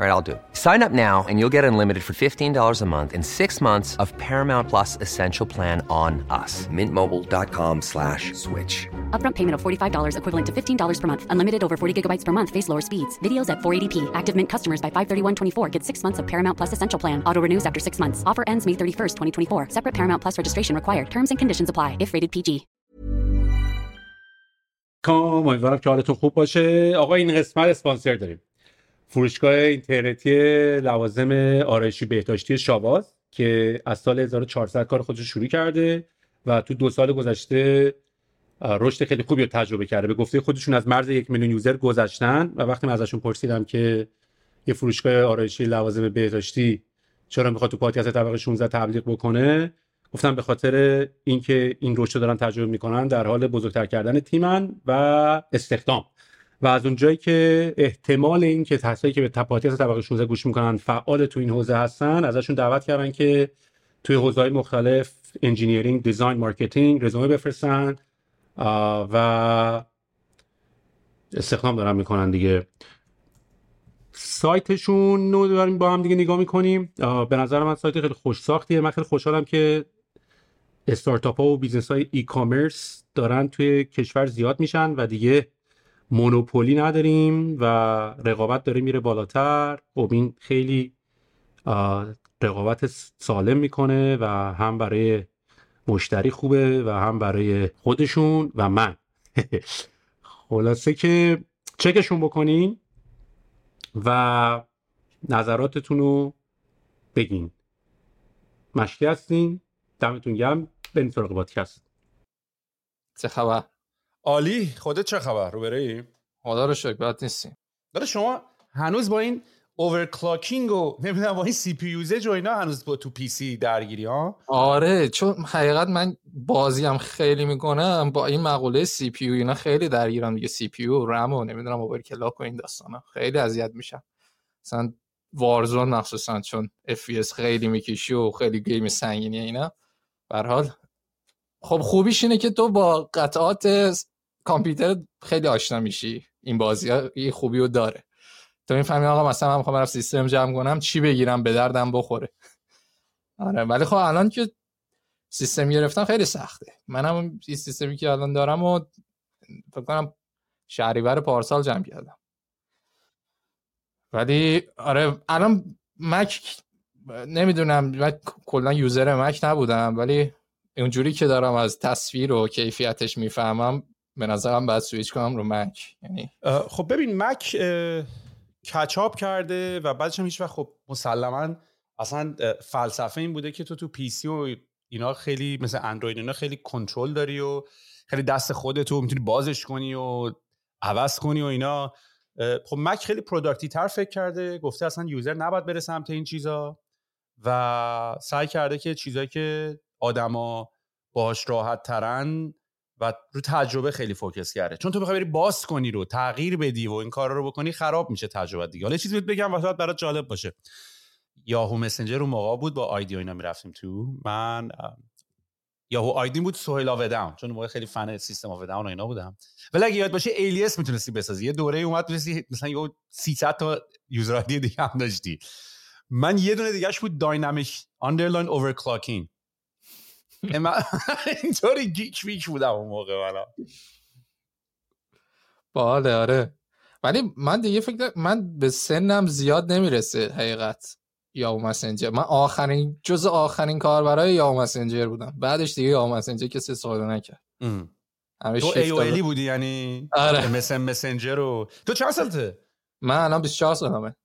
All right, I'll do it. Sign up now and you'll get unlimited for $15 a month in six months of Paramount Plus Essential Plan on us. Mintmobile.com slash switch. Upfront payment of $45 equivalent to $15 per month. Unlimited over 40 gigabytes per month. Face lower speeds. Videos at 480p. Active Mint customers by 531.24 get six months of Paramount Plus Essential Plan. Auto renews after six months. Offer ends May 31st, 2024. Separate Paramount Plus registration required. Terms and conditions apply if rated PG. کام امیدوارم که حالتون خوب باشه آقا این قسمت اسپانسر داریم فروشگاه اینترنتی لوازم آرایشی بهداشتی شاباز که از سال 1400 کار خودش شروع کرده و تو دو سال گذشته رشد خیلی خوبی رو تجربه کرده. به گفته خودشون از مرز یک میلیون یوزر گذشتن و وقتی من ازشون پرسیدم که یه فروشگاه آرایشی لوازم بهداشتی چرا می‌خواد تو پادکست طبقه 16 تبلیغ بکنه گفتم به خاطر اینکه این رشد رو دارن تجربه می‌کنن در حال بزرگتر کردن تیمن و استخدام. و از اونجایی که احتمال این که کسایی که به پادکست طبقه 16 گوش می‌کنن فعال تو این حوزه هستن ازشون دعوت کردن که توی حوزه‌های مختلف engineering design marketing رزومه بفرستن و استخدام دارن می‌کنن دیگه. سایتشون رو داریم با هم دیگه نگاه می‌کنیم. به نظر من سایت خیلی خوش ساختیه. من خیلی خوشحالم که استارتاپ ها و business های e-commerce دارن توی کشور زیاد میشن و دیگه monopoly نداریم و رقابت داره میره بالاتر. خب این خیلی رقابت سالم می‌کنه و هم برای مشتری خوبه و هم برای خودشون و من. خلاصه که چکشون بکنین و نظراتتون رو بگین. مشتی هستین. دمتون گرم. بریم سراغ پادکست. چه عالی. خودت چه خبر؟ رو ای خدا رو شکر بد نیستیم داره شما هنوز با این overclocking و نمی‌دونم با این CPU usage و اینا هنوز با تو PC درگیری ها؟ آره چون حقیقت من بازی هم خیلی می‌کنم با این مقوله CPU اینا خیلی درگیرم دیگه. CPU RAM و نمی‌دونم overclock و این داستانا. خیلی اذیت میشم. مثلا Warzone مخصوصا چون FPS خیلی می‌کشی و خیلی game سنگینی اینا. به حال خب خوبیش اینه که تو با قطعات کامپیوتر خیلی آشنا میشی. این بازی ها یه خوبی رو داره. تو می‌فهمی آقا مثلا من می‌خوام سیستم جمع کنم چی بگیرم؟ به دردم بخوره. آره ولی خب الان که سیستم گرفتم خیلی سخته. منم این سیستمی که الان دارم و فکر کنم شهریور پارسال جمع کردم. ولی آره الان مک نمی‌دونم من کلا یوزر مک نبودم ولی اونجوری که دارم از تصویر و کیفیتش می‌فهمم به نظرم باید سویچ کنم رو مک. یعنی خب ببین مک catch up کرده و بعدش هم هیچ وقت خب مسلما اصلا فلسفه این بوده که تو تو PC و اینا خیلی مثل اندروید اینا خیلی کنترل داری و خیلی دست خودتو می‌تونی بازش کنی و عوض کنی و اینا. خب مک خیلی productive تر فکر کرده گفته اصلا user نباید بره سمت این چیزا و سعی کرده که چیزایی که آدما باش راحت ترن و رو تجربه خیلی focus کرده. چون تو بخوای بری باز کنی رو تغییر بدی و این کار رو بکنی خراب میشه تجربه دیگه. حالا چیزی بگم واسه برات جالب باشه. یاهو مسنجر رو موقع بود با ID و اینا می‌رفتیم تو. من یاهو ID بود سهیل of a Down چون موقع خیلی fan System of a Down و اینا بودم. ولی اگه یاد باشه alias می‌تونستی بسازی. یه دوره اومد می‌تونستی مثلا یه 300 تا user دیگه هم داشتی. من یه دونه دیگهش بود dynamic underline overclocking اینطوری geek ویک بودم اون موقع من باله آره. ولی من دیگه فکر من به سنم زیاد نمی‌رسه حقیقت. یا مسنجر. من آخرین جز آخرین کار برای یا مسنجر بودم. بعدش دیگه یا مسنجر کسی استفاده نکرد. تو ای بودی یعنی آره. مثل مسنجر رو. تو چند سالته؟ من الان 24 سالمه.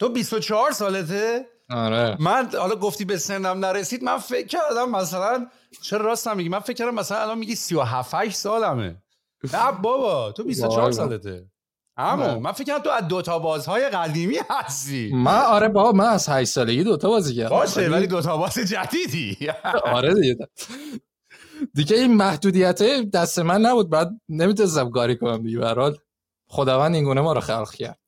تو 24 سالته؟ آره. من حالا گفتی به سنم نرسید من فکر کردم مثلا چرا راستم میگی؟ من فکر کردم مثلا الان میگی 37 8 سالمه. نه بابا تو 24 سالته. اما من فکر کنم تو از دوتا بازهای قدیمی هستی. من آره بابا من از 8 سالگی دوتا بازی کردم. باشه ولی دوتا باز جدیدی. آره دیگه. دیگه این محدودیت دست من نبود. بعد نمی‌تونستم کاری کنم دیگه. برحال خداوند این گونه ما رو خلق کرد.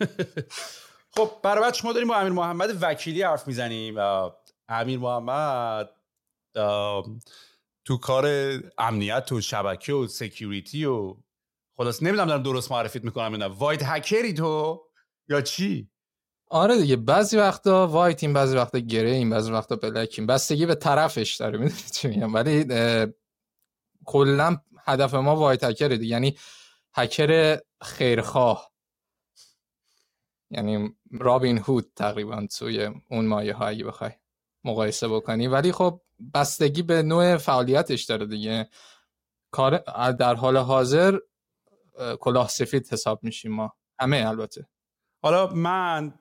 خب برای ما داریم با امیر محمد وکیلی حرف می‌زنیم. امیر محمد تو کار امنیت و شبکه و security و خلاص نمی‌دونم دارم درست معرفیت می‌کنم نه. white hacker ی تو؟ یا چی؟ آره دیگه بعضی وقتا white یم بعضی وقتا gray یم بعضی وقتا black یم بستگی به طرفش داره. می‌دونی چی میگم؟ ولی کلا هدف ما white hacker ه دیگه. یعنی هکر خیرخواه. یعنی رابین هود تقریبا توی اون مایه هایی بخوای مقایسه بکنی. ولی خب بستگی به نوع فعالیتش داره دیگه. کار در حال حاضر کلاه سفید حساب میشیم ما. همه البته. حالا من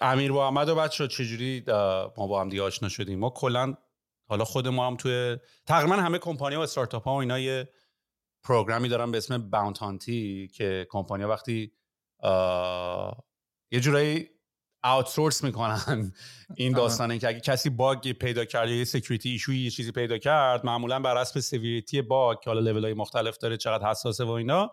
امیر محمد و بچه چجوری ما با هم دیگه آشنا شدیم؟ ما کلا حالا خود ما هم توی تقریبا همه کمپانی و استارتاپ ها و اینا یه پروگرامی دارن به اسم باونتانتی که کمپانی وقتی یه جورایی outsource می‌کنن این داستانه که اگه کسی bug پیدا کرد یا یه security issue ی یه چیزی پیدا کرد معمولا بر اساس severity bug که حالا لول های مختلف داره چقدر حساسه و اینا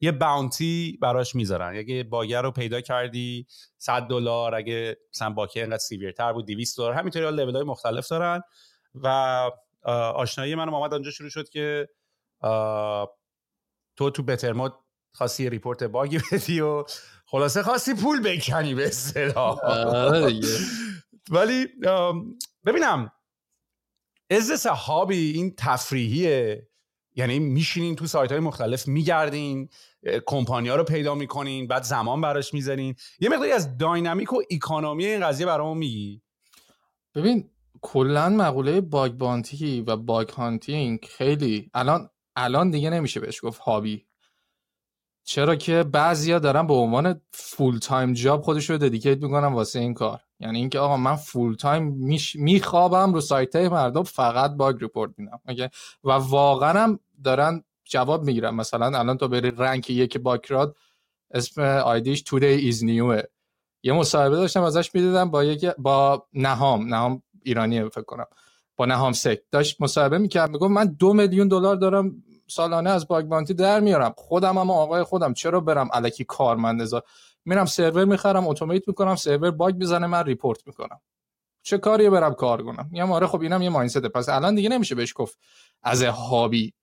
یه bounty براش می‌ذارن. اگه bug رو پیدا کردی 100 دلار اگه مثلا bug ه اینقدر severe تر بود 200 دلار همینطوری لول های مختلف دارن. و آشنایی من محمد آنجا شروع شد که تو تو بترمود خواستی report باگی بدی و خلاصه خواستی پول بکنی به اصطلاح. آره ولی ببینم as hobby این تفریحیه. یعنی میشینین تو سایت های مختلف میگردین کمپانیا رو پیدا می‌کنین بعد زمان براش می‌ذارین. یه مقداری از dynamic و economy این قضیه برامون میگی. ببین کلا مقوله bug bounty و bug hunting خیلی الان الان دیگه نمیشه بهش گفت hobby چرا که بعضیا دارن به عنوان full time job خودش رو dedicate می‌کنن واسه این کار. یعنی اینکه آقا من full time میخوابم رو سایت های مردم فقط bug report میدم. و واقعا هم دارن جواب می‌گیرن. مثلا الان تو بری rank یک Bugcrowd اسم ID ش todayisnew. یه مصاحبه داشتم ازش می‌دیدم با یک با نهام. نهام ایرانی فکر کنم. با NahamSec داشت مصاحبه می‌کرد می‌گفت من دو میلیون دلار دارم سالانه از bug bounty در میارم. خودم هم آقای خودم. چرا برم الکی کارمند ازا میرم سرور می‌خرم اتومات می‌کنم سرور باگ بزنه من report می‌کنم. چه کاری برم کار کنم؟ میگم آره خب اینم یه mindset. پس الان دیگه نمیشه بهش گفت as hobby.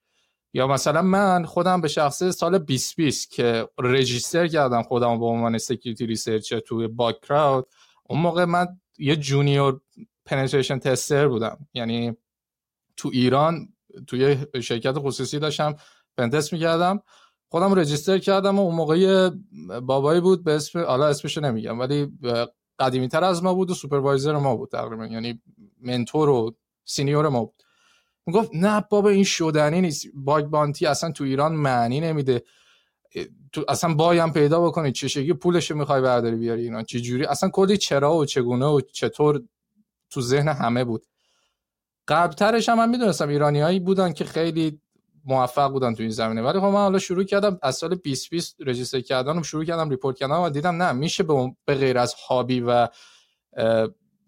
یا مثلا من خودم به شخصه سال 2020 که register کردم خودم به عنوان security researcher توی Bugcrowd. اون موقع من یه junior penetration tester بودم. یعنی تو ایران توی شرکت خصوصی داشتم pentest می‌کردم. خودم register کردم و اون موقع بابایی بود به اسم حالا اسمشو نمیگم ولی قدیمی تر از ما بود و supervisor ما بود تقریبا یعنی mentor و senior ما بود. گفت نه بابا این شدنی نیست bug bounty اصلا تو ایران معنی نمیده. تو اصلا بایم پیدا بکنی چه شکلی پولش می‌خوای برداری بیاری اینا چه جوری اصلا کلی چرا و چگونه و چطور تو ذهن همه بود. قبلترش هم من می‌دونستم ایرانیایی بودن که خیلی موفق بودن تو این زمینه. ولی خب من حالا شروع کردم از سال 2020 رجیستر کردنم شروع کردم ریپورت کردم و دیدم نه میشه به غیر از هابی و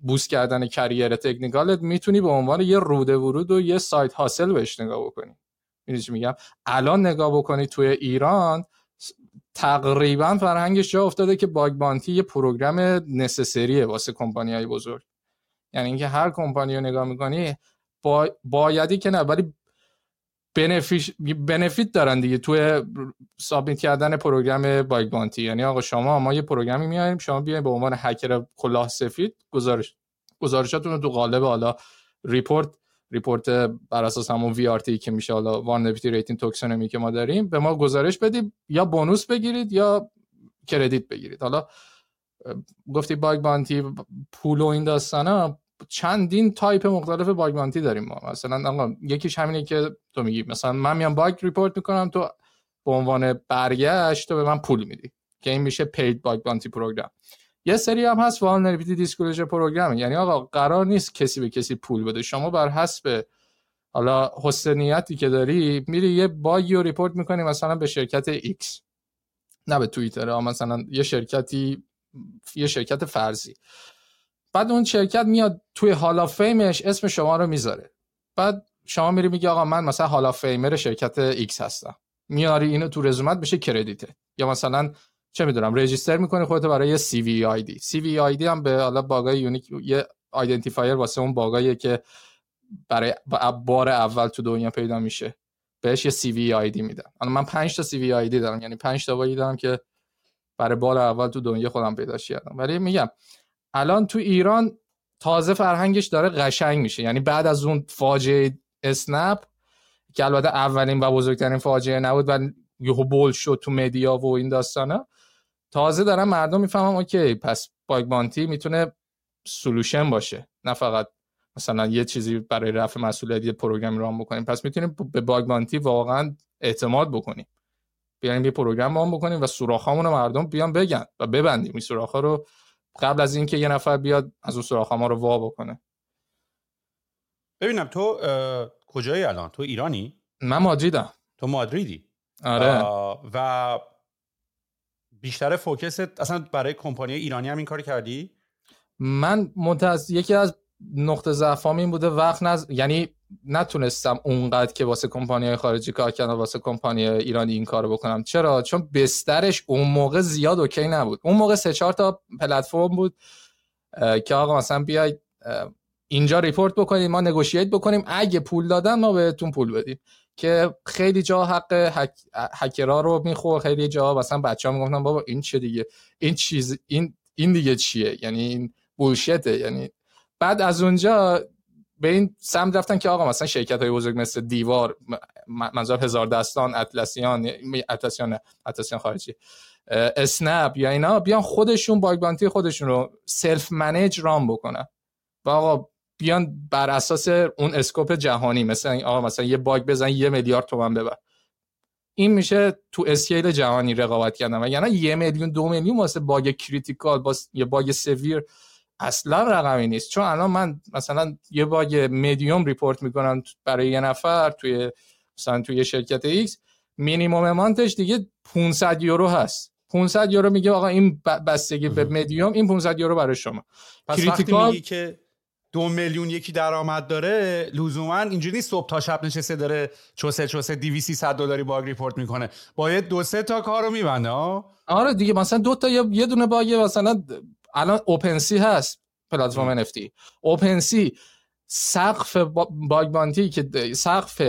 بوست کردن کریر تکنیکالت می‌تونی به عنوان یه روده ورود و یه سایت حاصل بهش نگاه بکنی. می‌دونی چی میگم؟ الان نگاه بکنی توی ایران تقریبا فرهنگش جا افتاده که bug bounty یه program necessary ه واسه کمپانی های بزرگ. یعنی اینکه هر کمپانی رو نگاه می‌کنی با... بایدی که نه ولی benefit دارن دیگه توی submit کردن program bug bounty. یعنی آقا شما ما یه program ی میاریم شما بیاین به عنوان هکر کلاه سفید گزارش گزارشاتون رو تو قالب حالا report report بر اساس همون VRT که میشه حالا vulnerability rating taxonomy که ما داریم به ما گزارش بدید یا bonus بگیرید یا credit بگیرید. حالا گفتی bug bounty پول و این داستانا چندین تایپ مختلف bug bounty داریم ما. مثلا آقا یکیش همینه که تو میگی مثلا من میام bug report می‌کنم تو به عنوان برگشت تو به من پول میدی که این میشه paid bug bounty program. یه سری هم هست vulnerability disclosure program. یعنی آقا قرار نیست کسی به کسی پول بده. شما بر حسب حالا حسن نیتی که داری میری یه باگی رو report می‌کنی مثلا به شرکت X. نه به توییتر مثلا یه شرکتی یه شرکت فرضی. بعد اون شرکت میاد توی حالا fame ش اسم شما رو می‌ذاره. بعد شما میری میگی آقا من مثلا حالا famer شرکت X هستم. میاری اینو تو رزومت بشه credit ت یا مثلا چه می‌دونم register می‌کنی خودت برای سی وی آی دی سی وی آی دی هم به حالا باگای unique یه identifier واسه اون باگایی که برای بار اول تو دنیا پیدا میشه. بهش یه سی وی آی دی میدم الان من 5 تا سی وی آی دی دارم یعنی 5 تا باگی دارم که برای بار اول تو دنیا خودم پیداش کردم. ولی میگم الان تو ایران تازه فرهنگش داره قشنگ میشه. یعنی بعد از اون فاجعه اسنپ که البته اولین و بزرگترین فاجعه نبود و یهو bold شد تو media و این داستانا تازه دارن مردم می‌فهمم okay پس bug bounty می‌تونه solution باشه. نه فقط مثلا یه چیزی برای رفع مسئولیت یه program run بکنیم. پس می‌تونیم به bug bounty واقعا اعتماد بکنیم. بیایم یه program run بکنیم و سوراخامون رو مردم بیان بگن و ببندیم. این سوراخا رو قبل از اینکه یه نفر بیاد از اون سوراخ ما رو وا بکنه. ببینم تو کجایی الان؟ تو ایرانی؟ من مادریدم. تو مادریدی؟ آره. و بیشتر فوکست اصلا برای کمپانی ایرانی هم این کار کردی؟ من منتظر یکی از نقطه ضعفام این بوده وقت نز... یعنی نتونستم اونقدر که واسه کمپانی خارجی کار کردم واسه کمپانی ایرانی این کارو بکنم. چرا؟ چون بسترش اون موقع زیاد اوکی نبود. اون موقع سه چهار تا پلتفرم بود که آقا مثلا بیاید اینجا ریپورت بکنیم ما نگوشیت بکنیم. اگه پول دادن ما بهتون پول بدیم. که خیلی جا حق هک... هکرها رو میخور خیلی جا مثلا بچه ها می‌گفتن بابا این چه دیگه؟ این چیز این این دیگه چیه؟ یعنی این بولشته یعنی بعد از اونجا به این سمت رفتن که آقا مثلا شرکت های بزرگ مثل دیوار منظور هزار دستان اطلسیان اطلسیان اطلسیان خارجی اسنپ یا اینا بیان خودشون bug bounty خودشون رو self manage run بکنن و آقا بیان بر اساس اون scope جهانی مثلا آقا مثلا یه باگ بزن یه میلیارد تومن ببر. این میشه تو scale جهانی رقابت کردن. و یعنی یه میلیون دو میلیون واسه bug critical با یه bug severe اصلا رقمی نیست. چون الان من مثلا یه bug medium report می‌کنم برای یه نفر توی مثلا توی شرکت X minimum amount ش دیگه 500 یورو هست. 500 یورو میگه آقا این بستگی به مدیوم این 500 یورو برای شما. پس وقتی میگی که دو میلیون یکی درآمد داره لزوما اینجوری صبح تا شب نشسته داره چوسه چوسه 200 دلاری bug report می‌کنه. باید دو سه تا کارو میبنده آره دیگه مثلا دو تا یه دونه باگ مثلا الان OpenSea هست پلتفرم NFT OpenSea سقف bug bounty که سقف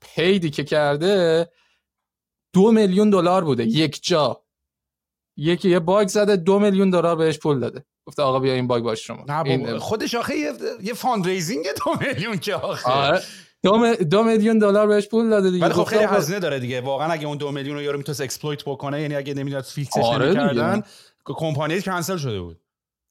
paid ی که کرده دو میلیون دلار بوده یک جا. یکی یه باگ زده دو میلیون دلار بهش پول داده. گفته آقا بیا این باگ باش شما. این خودش آخه یه, یه fundraising دو میلیون که آخه. آره. دو, میلیون دلار بهش پول داده دیگه. ولی خب خیلی هزینه داره دیگه. واقعا اگه اون دو میلیون رو یارو می‌تونه exploit بکنه یعنی اگه نمی‌دونست fix ش آره نمی‌کردن کمپانی کنسل شده بود.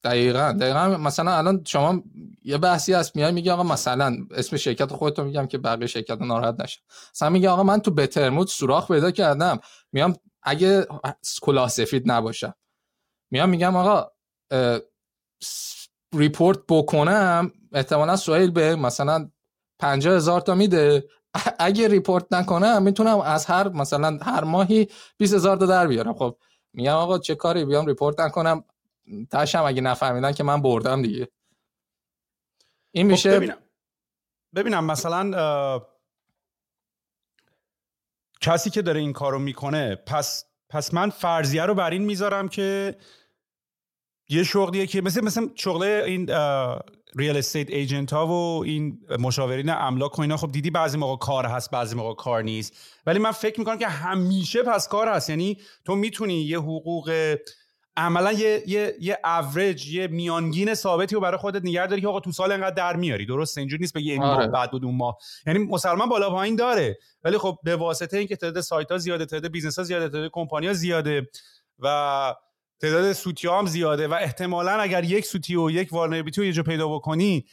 دقیقا دقیقا. مثلا الان شما یه بحثی هست میای میگه آقا مثلا اسم شرکت خودتون میگم که بقیه شرکت ناراحت نشه مثلا میگه آقا من تو Bettermode سوراخ پیدا کردم. میام اگه کلاه سفید نباشم. میام میگم آقا report بکنم احتمالا سهیل به مثلا پنجاه هزار تا میده. اگه report نکنم می‌تونم از هر مثلا هر ماهی 20 هزار تا در بیارم. خب میگم آقا چه کاری؟ بیام report نکنم. تهشم اگه نفهمیدن که من بردم دیگه. این خب میشه ببینم, ببینم مثلا کسی که داره این کارو می‌کنه پس پس من فرضیه رو بر این می‌ذارم که یه شغلیه که مثل مثل شغل این real estate agent ها و این مشاورین املاک و اینا خب دیدی بعضی موقع کار هست بعضی موقع کار نیست. ولی من فکر می‌کنم که همیشه پس کار هست. یعنی تو می‌تونی یه حقوق عملا یه یه یه اوریج یه میانگین ثابتی رو برای خودت نگه داری که آقا تو سال انقدر در میاری. درست اینجوری نیست بگی این آره. ماه بعد بود اون ماه. یعنی مسلمان بالا پایین داره. ولی خب به واسطه اینکه تعداد سایت ها زیاده تعداد business ها زیاده تعداد کمپانی ها زیاده و تعداد سوتی هم زیاده و احتمالا اگر یک سوتی و یک vulnerability رو یه جا پیدا بکنی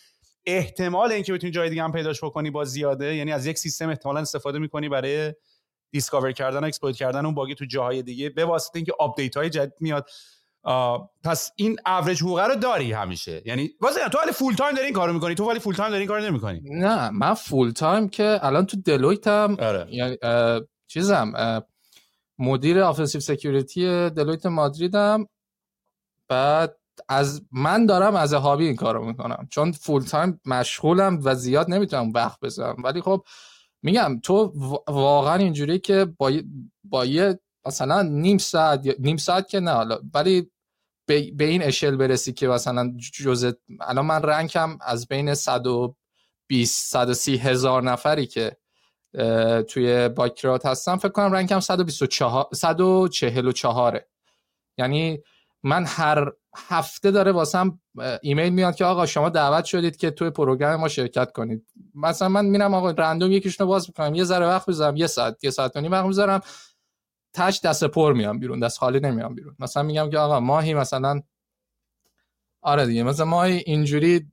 احتمال اینکه بتونی جای دیگه هم پیداش بکنی با زیاده. یعنی از یک سیستم احتمالا استفاده می‌کنی برای discover کردن و exploit کردن اون باگی تو جاهای دیگه به واسطه اینکه آپدیت های جدید میاد. پس این اوریج حقوقه رو داری همیشه. یعنی واسه تو ولی full time داری این کارو می‌کنی تو ولی full time داری این کارو نمی‌کنی. نه من full time که الان تو Deloitte م آره. یعنی چیزم مدیر offensive security Deloitte مادریدم. بعد از من دارم as hobby این کارو می‌کنم. چون full time مشغولم و زیاد نمی‌تونم وقت بذارم. ولی خب میگم تو واقعا اینجوری که با با یه مثلا نیم ساعت نیم ساعت که نه حالا ولی به, به این اشل برسی که مثلا جزء الان من رنکم از بین 120 130 هزار نفری که توی باکرات هستم. فکر کنم رنکم 124 144 یعنی من هر هفته داره واسم ایمیل میاد که آقا شما دعوت شدید که توی پروگرام ما شرکت کنید. مثلا من میرم آقا رندوم یکیشونو باز می‌کنم. یه ذره وقت بذارم یه ساعت یه ساعت و نیم وقت می‌ذارم. تاش دست پر میام بیرون دست خالی نمیام بیرون. مثلا میگم که آقا ماهی مثلا آره دیگه مثلا ماهی اینجوری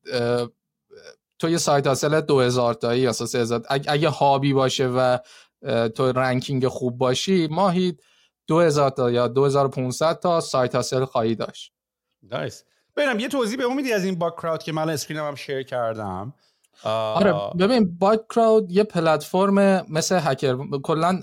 تو یه سایت حاصل 2000 تایی یا 3000 اگه هابی باشه و تو رنکینگ خوب باشی ماهی 2000 تا یا 2500 تا سایت حاصل خواهی داشت. نایس ببینم یه توضیح به میدی از این Bugcrowd که من screen م هم share کردم. آره ببین Bugcrowd یه پلتفرم مثل هکر کلا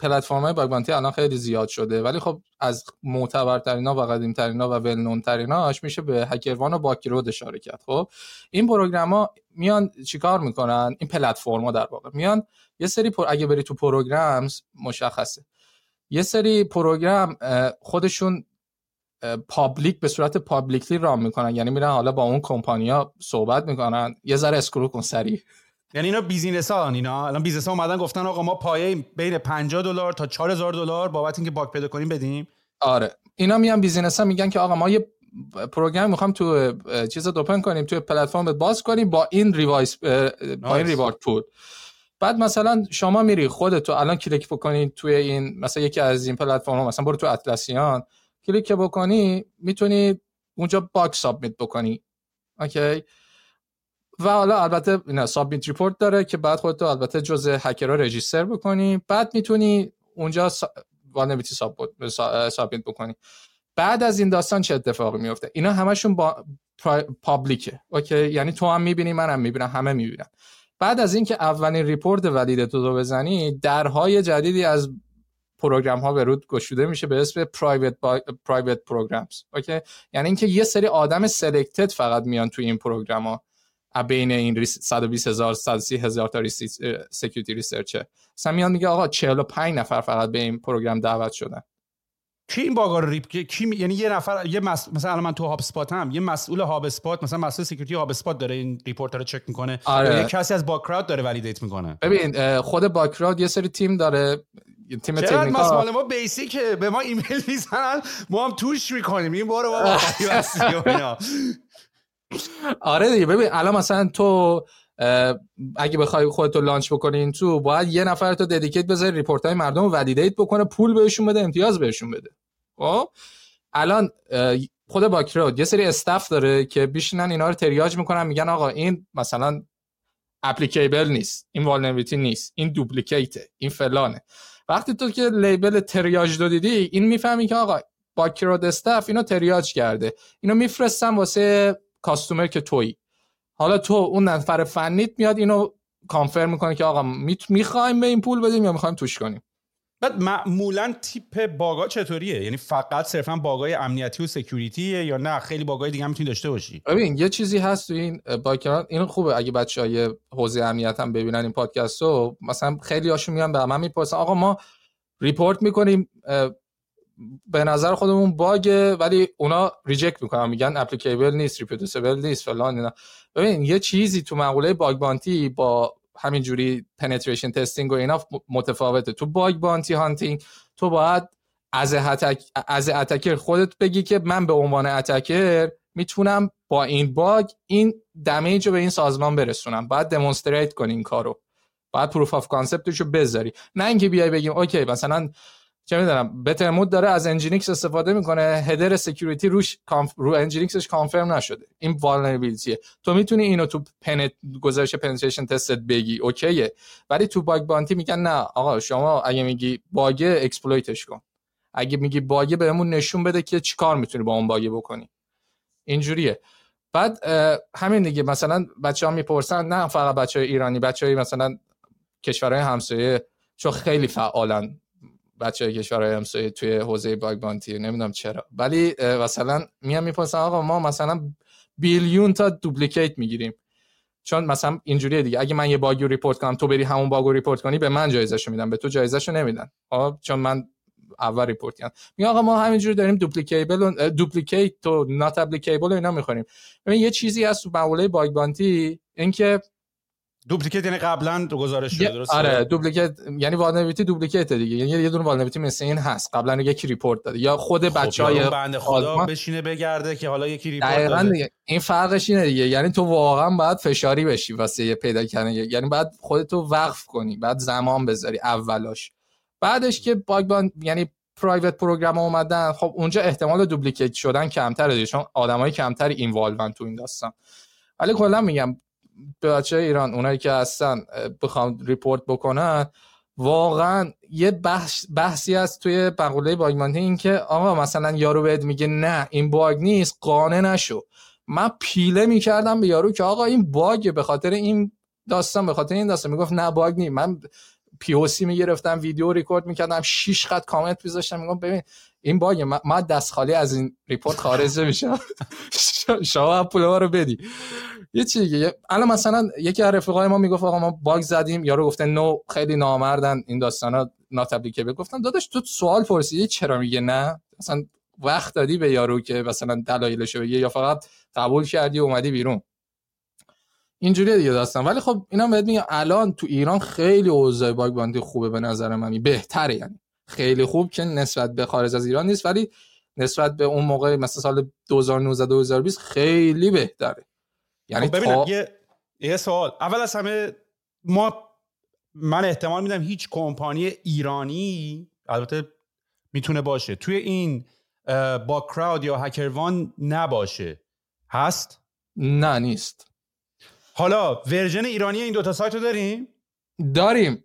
پلتفرم های bug bounty الان خیلی زیاد شده. ولی خب از معتبرترین ها و قدیم ترین ها و well-known ترین هاش میشه به HackerOne و Bugcrowd اشاره کرد. خب این program ها میان چیکار می‌کنن؟ این پلتفرم ها در واقع. میان یه سری پر... اگه بری تو programs مشخصه. یه سری program خودشون public به صورت publicly run می‌کنن. یعنی میرن حالا با اون کمپانیا صحبت می‌کنن. یه ذره scroll کن سری یعنی اینا business ها اینا. الان business ها اومدن گفتن آقا ما پایه بین 50 دلار تا 4000 دلار بابت اینکه باگ پیدا کنیم بدیم. آره. اینا میان business ها میگن که آقا ما یه program می‌خوام تو چیز open کنیم تو پلتفرم باز کنیم با این rewards با این reward پول. بعد مثلا شما میری خودتو الان کلیک بکنی توی این مثلا یکی از این پلتفرم مثلا برو تو Atlassian کلیک بکنی می‌تونی اونجا باگ submit بکنی. okay؟ و حالا البته اینا submit report داره که باید خودتو البته جزء هکرها register بکنی. بعد می‌تونی اونجا vulnerability submit بکنی. بعد از این داستان چه اتفاقی میفته اینا همشون با public ه. okay؟ یعنی تو هم می‌بینی منم می‌بینم همه می‌بینن. بعد از اینکه اولین report valid تو رو بزنی درهای جدیدی از program ها به روت گشوده میشه به اسم private private programs okay؟ یعنی اینکه یه سری آدم selected فقط میان توی این program ها بین این 120 هزار 130 هزار تا security researcher مثلا میان میگه آقا 45 نفر فقط به این program دعوت شدن. کی این باگا رو ریپ کی یعنی یه نفر یه مس... مثلا الان من تو هاب اسپات هم یه مسئول هاب اسپات مثلا مسئول سکیوریتی هاب اسپات داره این ریپورت رو چک می‌کنه. آره. یه کسی از باگ کراود داره ولیدیت می‌کنه. ببین خود باگ کراود یه سری تیم داره تیم تکنیکال مسئله ما بیسیکه به ما ایمیل می‌زنن ما هم توش می‌کنیم. این بارو بابا آره دیگه ببین الان مثلا تو اگه بخوای خودتو لانچ بکنی این تو باید یه نفر تو ددیکیت بذاری ریپورت های مردم رو ولیدیت بکنه پول بهشون بده امتیاز بهشون بده. خب؟ الان خود Bugcrowd یه سری staff داره که می‌شینن اینا رو triage می‌کنن میگن آقا این مثلا applicable نیست این vulnerability نیست این duplicate ه این فلانه. وقتی تو که label triaged رو دیدی این می‌فهمی که آقا Bugcrowd staff اینو triage کرده. اینو میفرستم واسه customer که تویی. حالا تو اون نفر فنیت میاد اینو confirm می‌کنه که آقا می‌خوایم به این پول بدیم یا می‌خوایم توش کنیم؟ بعد معمولا تیپ باگا چطوریه؟ یعنی فقط صرفا باگای امنیتی و security ه یا نه؟ خیلی باگای دیگه هم می‌تونی داشته باشی. ببین یه چیزی هست تو این Bugcrowd این خوبه اگه بچه‌های حوزه امنیت هم ببینن این پادکست رو مثلا خیلی هاشون میان به من می‌پرسن آقا ما report می‌کنیم به نظر خودمون باگه ولی اونا reject می‌کنن میگن applicable نیست reproducible نیست فلان اینا. ببین یه چیزی تو مقوله bug bounty با همینجوری penetration testing و اینا متفاوته. تو bug bounty hunting تو باید از attack از attacker خودت بگی که من به عنوان attacker می‌تونم با این باگ این damage رو به این سازمان برسونم. باید demonstrate کنی این کارو. باید proof of concept شو بذاری. نه اینکه بیای بگیم okay مثلا چه می‌دونم Bettermode داره از Nginx استفاده می‌کنه header security روش conf... رو Nginx ش config نشده. این vulnerability ه تو می‌تونی اینو تو pent گزارش penetration test ت بگی OK ه. ولی تو bug bounty میگن نه آقا شما اگه میگی باگ exploit ش کن. اگه میگی باگ بهمون نشون بده که چیکار می‌تونی با اون باگ بکنی. اینجوریه. بعد همین دیگه مثلا بچه ها می‌پرسن نه فقط بچه های ایرانی بچه های مثلا کشورهای همسایه چون خیلی فعالن. بچه های کشورهای همسایه توی حوزه bug bounty نمی‌دونم چرا. ولی مثلا میان می‌پرسن آقا ما مثلا billion تا duplicate می‌گیریم. چون مثلا اینجوریه دیگه. اگه من یه باگ رو report کنم تو بری همون باگ رو report کنی به من جایزهشو میدم به تو جایزهشو نمیدن. خب؟ چون من اول report کردم. میگه آقا ما همینجوری داریم duplicable و duplicate و not applicable اینا می‌خوریم. ببین یه چیزی هست تو مقوله bug bounty اینکه duplicate یعنی قبلا گزارش شده درسته آره duplicate یعنی vulnerability duplicate دیگه یعنی یه دونه vulnerability مثل این هست قبلا یکی report داده یا خود بچهای خب بنده خدا بشینه بگرده که حالا یکی report داده دیگه. این فرقش اینه دیگه یعنی تو واقعا باید فشاری بشی واسه پیدا کردن یعنی بعد خودتو وقف کنی بعد زمان بذاری اولاش بعدش که bug boun یعنی private program اومدن خب اونجا احتمال duplicate شدن کمتره دیگه چون آدمای کمتری اینوالون تو این داستان ولی کلا میگم بچه ایران اونایی که هستن بخوام report بکنن واقعا یه بحث بحثی هست توی مقوله bug bounty این که آقا مثلا یارو بهت میگه نه این باگ نیست قانع نشو. من پیله می‌کردم به یارو که آقا این باگ به خاطر این داستان به خاطر این داستان. می‌گفت نه باگ نیست. من POC می‌گرفتم ویدیو ریکورد می‌کردم شش خط کامنت میذاشتم میگم ببین این باگ ما دست خالی از این report خارج میشم شما پول ما رو بدی. یه چی دیگه الان مثلا یکی از رفیقای ما می‌گفت آقا ما باگ زدیم. یارو گفته no خیلی نامردن این داستانا not applicable ه گفتم داداش تو سوال پرسیدی چرا میگه نه؟ مثلا وقت دادی به یارو که مثلا دلایلش بگه یا فقط قبول کردی اومدی بیرون؟ اینجوری دیگه داستان. ولی خب اینا بهت میگم الان تو ایران خیلی اوضاع باگ باندی خوبه به نظر من. بهتره یعنی خیلی خوب که نسبت به خارج از ایران نیست ولی نسبت به اون موقع مثلا سال 2019 2020 خیلی بهتره. یعنی خب ببینم یه یه سوال. اول از همه ما من احتمال میدم هیچ کمپانی ایرانی البته می‌تونه باشه توی این با کراود یا هکروان نباشه. هست؟ نه نیست. حالا ورژن ایرانی این دوتا سایت رو داریم؟ داریم.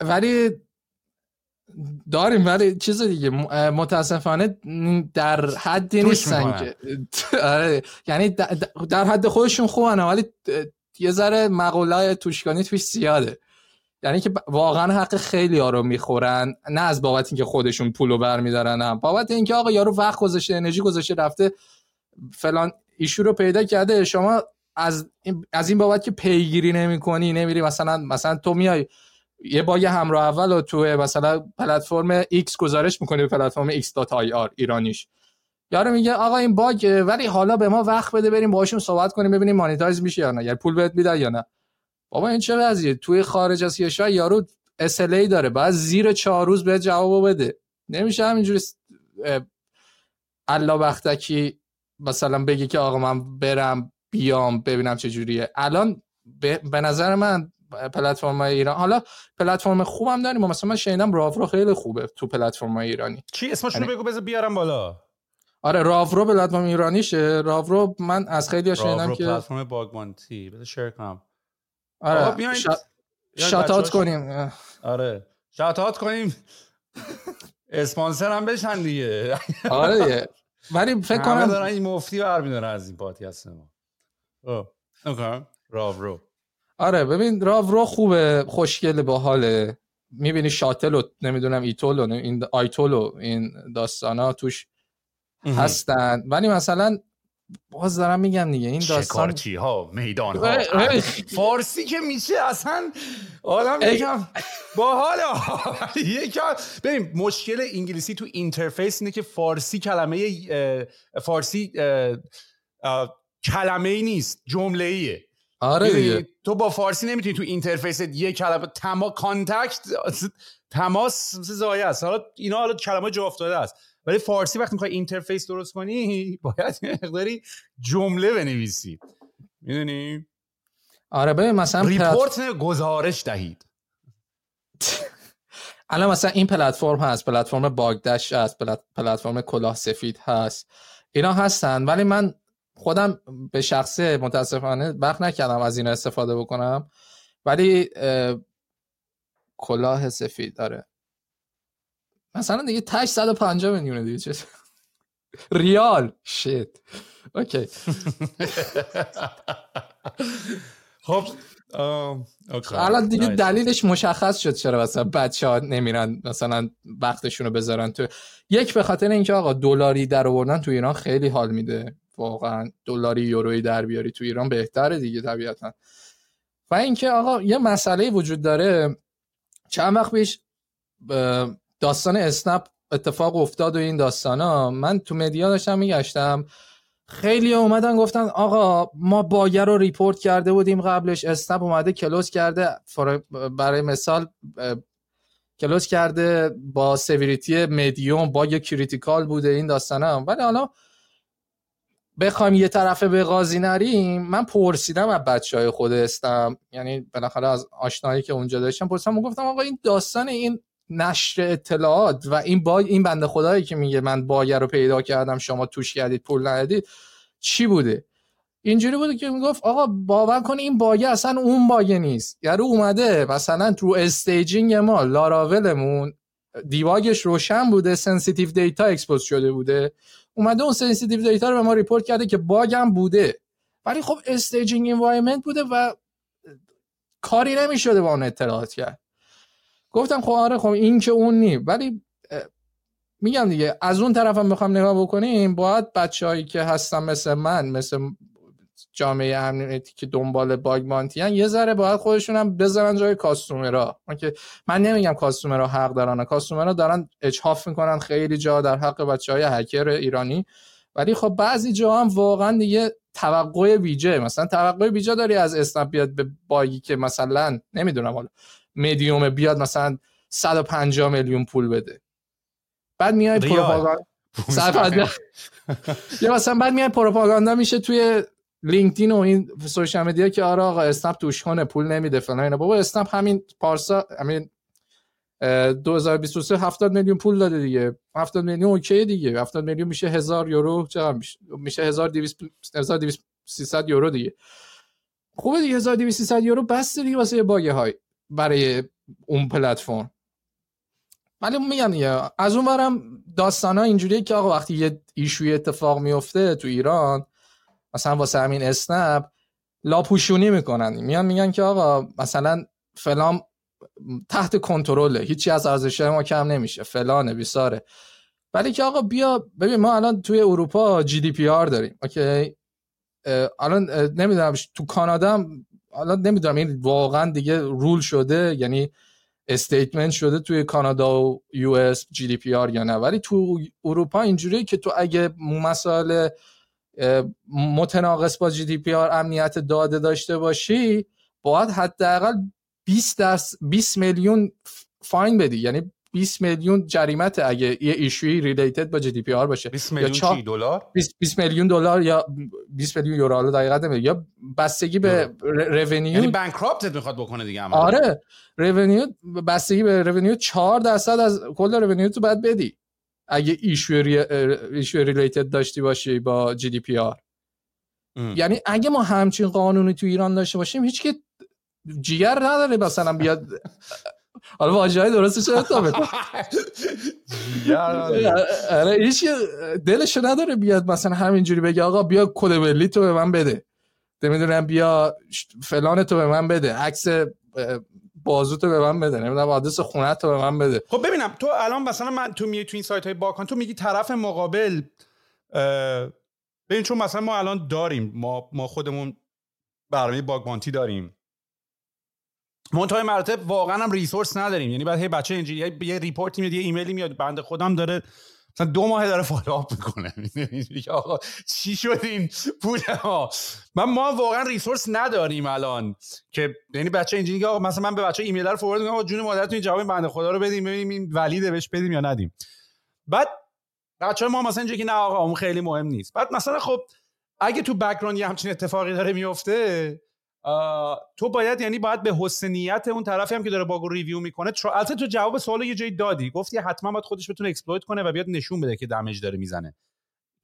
ولی داریم ولی چیز دیگه متاسفانه در حدی نیستن که. آره، یعنی در حد خودشون خوبن ولی یه ذره مقوله توشکانی توش زیاده. یعنی که واقعا حق خیلی ها رو می‌خورن. نه از بابت اینکه خودشون پولو برمیدارن هم بابت اینکه آقا یارو وقت گذاشته انرژی گذاشته رفته فلان ایشو رو پیدا کرده. شما از این, از این بابت که پیگیری نمی‌کنی نمیری مثلا مثلا تو میای یه باگ همراه اول رو تو مثلا پلتفرم X گزارش می‌کنی به پلتفرم X.ir ایرانیش. یارو میگه آقا این باگ ولی حالا به ما وقت بده بریم باهاشون صحبت کنیم ببینیم مانیتایز میشه یا نه یعنی پول بهت میدن یا نه. بابا این چه وضعیه؟ توی خارج از کشور یارو SLA داره بعد زیر چهار روز به جواب بده. نمیشه همینجوری الله بختکی مثلا بگی که آقا من برم بیام ببینم چه جوریه. الان به نظر من پلتفرم ایران حالا پلتفرم خوبم داریم مثلا من شنیدم راورو خیلی خوبه تو پلتفرم ایرانی. چی؟ اسمش رو یعنی بگو بذار بیارم بالا. آره راورو پلتفرم ایرانیشه. راورو من از خیلی شنیدم که پلتفرم bug bounty بذار share کنم. آره شات کنیم. آره. شات کنیم. اسپانسر هم بشن دیگه. آره دیگه. ولی فکر کنم دارن این مفتی برمیدارن از این پادکست ما. راورو آره ببین راورو خوبه خوشگل باحاله می‌بینی شاتل و نمی‌دونم ایتول و این آیتول و این ها توش هستن. ولی مثلا باز دارم میگم دیگه این داستان شکارچی ها میدان ها فارسی که میشه اصلا آدم یکم باحال یکم ببین مشکل انگلیسی تو interface اینه که فارسی کلمه فارسی کلمه ای نیست جمله ایه آره دیگه. تو با فارسی نمی‌تونی تو interface یه کلمه تما contact تماس زایه است. حالا اینا حالا کلمه جا افتاده است. ولی فارسی وقتی می‌خوای interface درست کنی باید مقداری جمله بنویسی. می‌دونی؟ آره ببین مثلا report گزارش دهید. الان مثلا این پلتفرم هست پلتفرم باگدشت هست پلتفرم کلاه سفید هست. اینا هستن ولی من خودم به شخصه متاسفانه وقت نکردم از این استفاده بکنم. ولی کلاه سفید داره مثلا دیگه تش 150 میلیونه دیگه چه ریال. شیت. اوکی. خب الان دیگه دلیلش مشخص شد چرا مثلا بچه ها نمیرن مثلا وقتشون رو بذارن تو. یک به خاطر اینکه آقا دلاری در آوردن تو ایران خیلی حال میده. واقعا دلاری یورویی در بیاری تو ایران بهتره دیگه طبیعتا. و اینکه آقا یه مسئله وجود داره. چند وقت پیش داستان اسنپ اتفاق افتاد و این داستان ها من تو media داشتم میگشتم. خیلی اومدن گفتن آقا ما باگ رو report کرده بودیم قبلش. اسنپ اومده close کرده. برای مثال close کرده با severity medium با critical بوده این داستانه ولی حالا بخوایم یه طرفه به قاضی نریم من پرسیدم از بچه های خود اسنپم. یعنی بالاخره از آشنایی که اونجا داشتم پرسیدم گفتم آقا این داستان این نشر اطلاعات و این با این بنده خدایی که میگه من باگ رو پیدا کردم شما توش کردید پول ندید چی بوده؟ اینجوری بوده که می‌گفت آقا باور کن این باگه اصلا اون باگه نیست. یعنی اومده مثلا رو staging ما لاراولمون debug ش روشن بوده sensitive data expose شده بوده. اومده اون sensitive data رو به ما report کرده که باگ هم بوده. ولی خب staging environment بوده و کاری نمی‌شده با اون اطلاعات کرد. گفتم خب آره خب این که اون نی. ولی میگم دیگه از اون طرف هم بخوام نگاه بکنیم باید بچههایی که هستن مثل من مثل جامعه امنیتی که دنبال bug bounty ان یه ذره باید خودشون هم بذارن جای customer ا. که من نمیگم customer ا حق دارن. customer ا دارن اجحاف می‌کنن خیلی جا در حق بچه های هکر ایرانی. ولی خب بعضی جا هم واقعا دیگه توقع ویژه. مثلا توقع ویژه داری از اسنپ بیاد به باگی که مثلا نمی‌دونم حالا مدیوم بیاد مثلا 150 میلیون پول بده. بعد میای پروپاگاندا یا مثلا بعد میای پروپاگاندا میشه توی لینکدین و این social media که آره آقا اسنپ توش کنه پول نمیده فلان اینا. بابا اسنپ همین پارسا همین 2023 70 میلیون پول داده دیگه. 70 میلیون OK دیگه. 70 میلیون میشه 1000 یورو چقدر میشه؟ میشه 1200 1200 300 یورو دیگه. خوبه دیگه 1200 300 یورو بس دیگه واسه باگ های برای اون پلتفرم. ولی میگم دیگه از اون برم داستان ها اینجوریه که آقا وقتی یه ایشوی اتفاق میفته تو ایران مثلا واسه همین اسنپ لاپوشونی می‌کنن. میان میگن که آقا مثلا فلان تحت کنترله هیچی از ارزش ما کم نمیشه فلانه بیساره. ولی که آقا بیا ببین ما الان توی اروپا GDPR داریم OK؟ الان نمی‌دونم تو کانادا الان نمی‌دونم این واقعا دیگه rule شده یعنی statement شده توی کانادا و یو اس جی دی پی آر یا نه. ولی تو اروپا اینجوریه که تو اگه مسائل متناقض با GDPR امنیت داده داشته باشی باید حداقل 20 درصد 20 میلیون fine بدی. یعنی 20 میلیون جریمت اگه یه issue ی related با GDPR باشه. 20 میلیون چی؟ دلار؟ 20 20 میلیون دلار یا 20 میلیون یورو حالا دقیقاً نمی‌دونم. یا بستگی به revenue یعنی bankrupt ت می‌خواد بکنه دیگه عملا. آره. revenue بستگی به revenue 4 درصد از کل revenue تو باید بدی. اگه issue re... issue related داشتی باشی با GDPR یعنی اگه ما همچین قانونی تو ایران داشته باشیم هیچ که جیگر نداره مثلا بیاد حالا واژه درستش رو تا بکن آره هیچ دلشو نداره بیاد مثلا همینجوری بگه آقا بیا کد ملی تو به من بده. نمی‌دونم بیا فلان تو به من بده. عکس بازو تو به من بده نمی‌دونم آدرس خونه تو به من بده. خب ببینم تو الان مثلا من تو میگی تو این سایت های باکان تو میگی طرف مقابل ببین چون مثلا ما الان داریم ما ما خودمون برنامه bug bounty داریم. منتهای مراتب واقعا هم resource نداریم یعنی بعد هی بچه اینجوری یه report ی میاد یه ایمیلی میاد بنده خدا داره مثلا دو ماه داره follow up می‌کنه. آقا چی شد این پول ها من ما واقعا resource نداریم الان. که یعنی بچه اینجوری آقا مثلا من به بچه ایمیل رو forward میگم جون مادرتون جواب بنده خدا رو بدیم ببینیم این valid ه بهش بدیم یا ندیم. بعد بچه ما مثلا اینجوری نه آقا اون خیلی مهم نیست. بعد مثلا خب اگه تو background یه همچین اتفاقی داره میفته تو باید یعنی باید به حسن نیت اون طرفی هم که داره bug و review می‌کنه البته تو جواب سوال یه جایی دادی. گفتی حتما باید خودش بتونه exploit کنه و بیاد نشون بده که damage داره می‌زنه.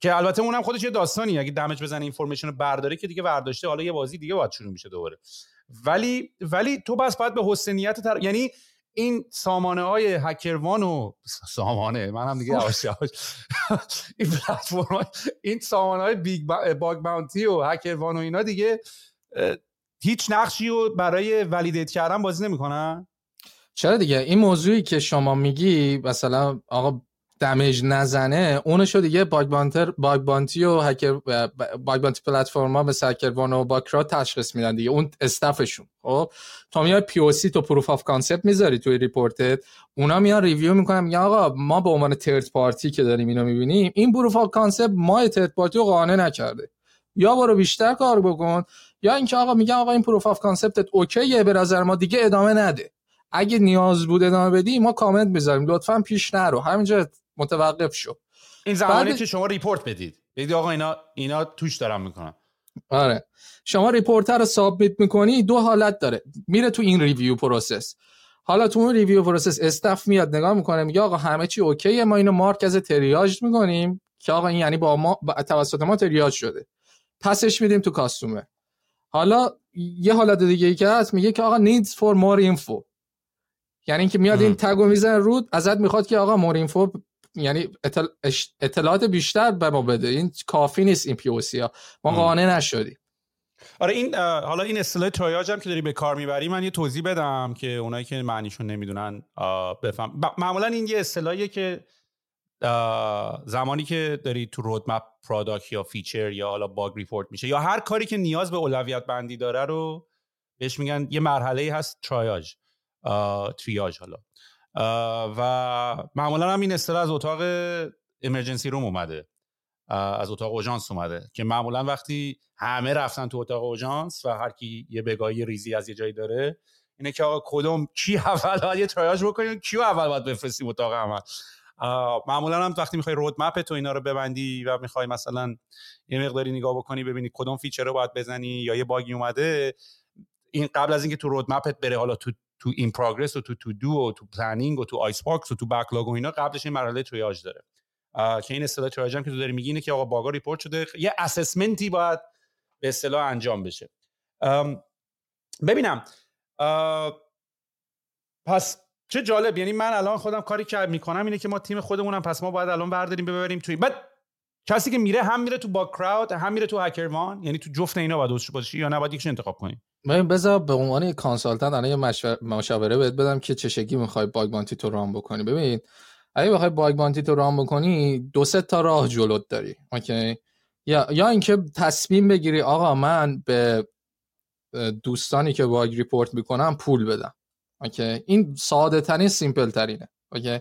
که البته اونم خودش یه داستانی اگه damage بزنه information رو برداره که دیگه برداشته حالا یه بازی دیگه باید شروع میشه دوباره. ولی ولی تو بس باید به حسن نیت تر... یعنی این سامانه های HackerOne و سامانه من هم دیگه یواش این پلتفرم این سامانه های bug bounty و HackerOne و اینا دیگه هیچ نقشی رو برای validate کردن بازی نمی‌کنن؟ چرا دیگه؟ این موضوعی که شما میگی مثلا آقا damage نزنه اونشو دیگه bug hunter bug bounty و هکر bug bounty پلتفرما مثل HackerOne و Bugcrowd تشخیص میدن دیگه اون staff شون. خب؟ تو میای POC تو proof of concept می‌ذاری توی report ت اونا میان review می‌کنن میگن آقا ما به عنوان third party که داریم اینو می‌بینیم این proof of concept ما third party رو قانع نکرده. یا برو بیشتر کار بکن. یا اینکه آقا میگن آقا این proof of concept ت okay ه به نظر ما دیگه ادامه نده. اگه نیاز بود ادامه بدی ما کامنت می‌ذاریم. لطفا پیش نرو. همینجا متوقف شو. این زمانی که شما report بدید. بگید آقا اینا اینا توش دارم می‌کنن. آره. شما report رو submit می‌کنی دو حالت داره. میره تو این review process حالا تو اون review process staff میاد نگاه می‌کنه میگه آقا همه چی okay ه ما اینو mark as triage می‌کنیم. که آقا این یعنی با ما با توسط ما triage شده. پسش میدیم تو کاستومر حالا یه حالت دیگه ای که هست میگه که آقا needs for more info. یعنی اینکه میاد این تگو می‌زنه رود ازت می‌خواد که آقا مور اینفو یعنی اطلاعات بیشتر به ما بده. این کافی نیست این پی ها. ما قانع نشدیم. آره این حالا این اصطلاح تریاج هم که داری به کار می‌بری من یه توضیح بدم که اونایی که معنیشون نمی‌دونن بفهم معمولا این یه اصطلاحیه که زمانی که داری تو roadmap product یا feature یا حالا bug report میشه یا هر کاری که نیاز به اولویت بندی داره رو بهش میگن یه مرحله هست triage triage حالا. و معمولا هم این اصطلاح از اتاق emergency room اومده. از اتاق اوژانس اومده که معمولا وقتی همه رفتن تو اتاق اوژانس و هر کی یه بگایی ریزی از یه جایی داره اینه که آقا کدوم کی اول باید یه triage بکنیم کیو اول باید بفرستیم اتاق عمل معمولا هم وقتی می‌خوای roadmap تو اینا رو ببندی و می‌خوای مثلا یه مقداری نگاه بکنی ببینی کدوم feature رو باید بزنی یا یه bug ی اومده این قبل از اینکه تو roadmap ت بره حالا تو تو in progress و تو to do و تو planning و تو icebox و تو backlog و اینا قبلش این مرحله triage داره. که این اصطلاح triage هم که تو داری میگی اینه که آقا bug ا report شده یه assessment ی باید به اصطلاح انجام بشه. ببینم پس چه جالب. یعنی من الان خودم کاری که می‌کنم اینه که ما تیم خودمونم پس ما باید الان برداریم ببریم توی بعد کسی که میره هم میره تو با Crowd هم میره تو HackerOne یعنی تو جفت اینا باید باشی یا نباید یکیش انتخاب کنیم من بذار به عنوان consultant الان یه مشاوره بهت بدم که چه شکلی می‌خوای bug bounty تو run بکنی. ببین اگه بخوای bug bounty تو run بکنی دو سه تا راه جلوت داری okay؟ یا یا اینکه تصمیم بگیری آقا من به دوستانی که bug report می‌کنم پول بدم. okay. این ساده ترین simple ترینه okay.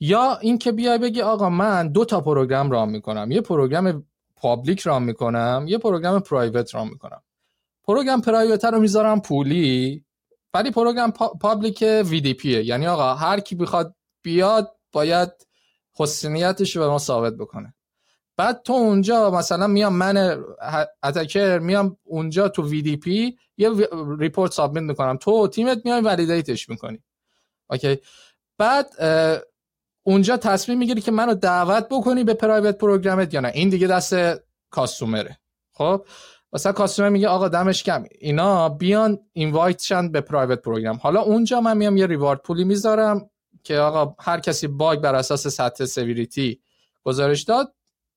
یا اینکه بیای بگی آقا من دو تا program run می‌کنم. یه program public run می‌کنم یه program private run می‌کنم. program private رو می‌ذارم پولی ولی program public وی یعنی آقا هر کی بخواد بیاد باید حسن نیتش رو به ما ثابت بکنه. بعد تو اونجا مثلا میام من attacker میام اونجا تو وی یه report submit می‌کنم. تو تیمت میای validate ش می‌کنی. okay بعد اونجا تصمیم می‌گیری که منو دعوت بکنی به private program ت یا نه. این دیگه دست customer ه خب؟ مثلا customer میگه آقا دمش گرم اینا بیان invite شن به private program حالا اونجا من میام یه reward پولی می‌ذارم که آقا هر کسی bug بر اساس سطح severity گزارش داد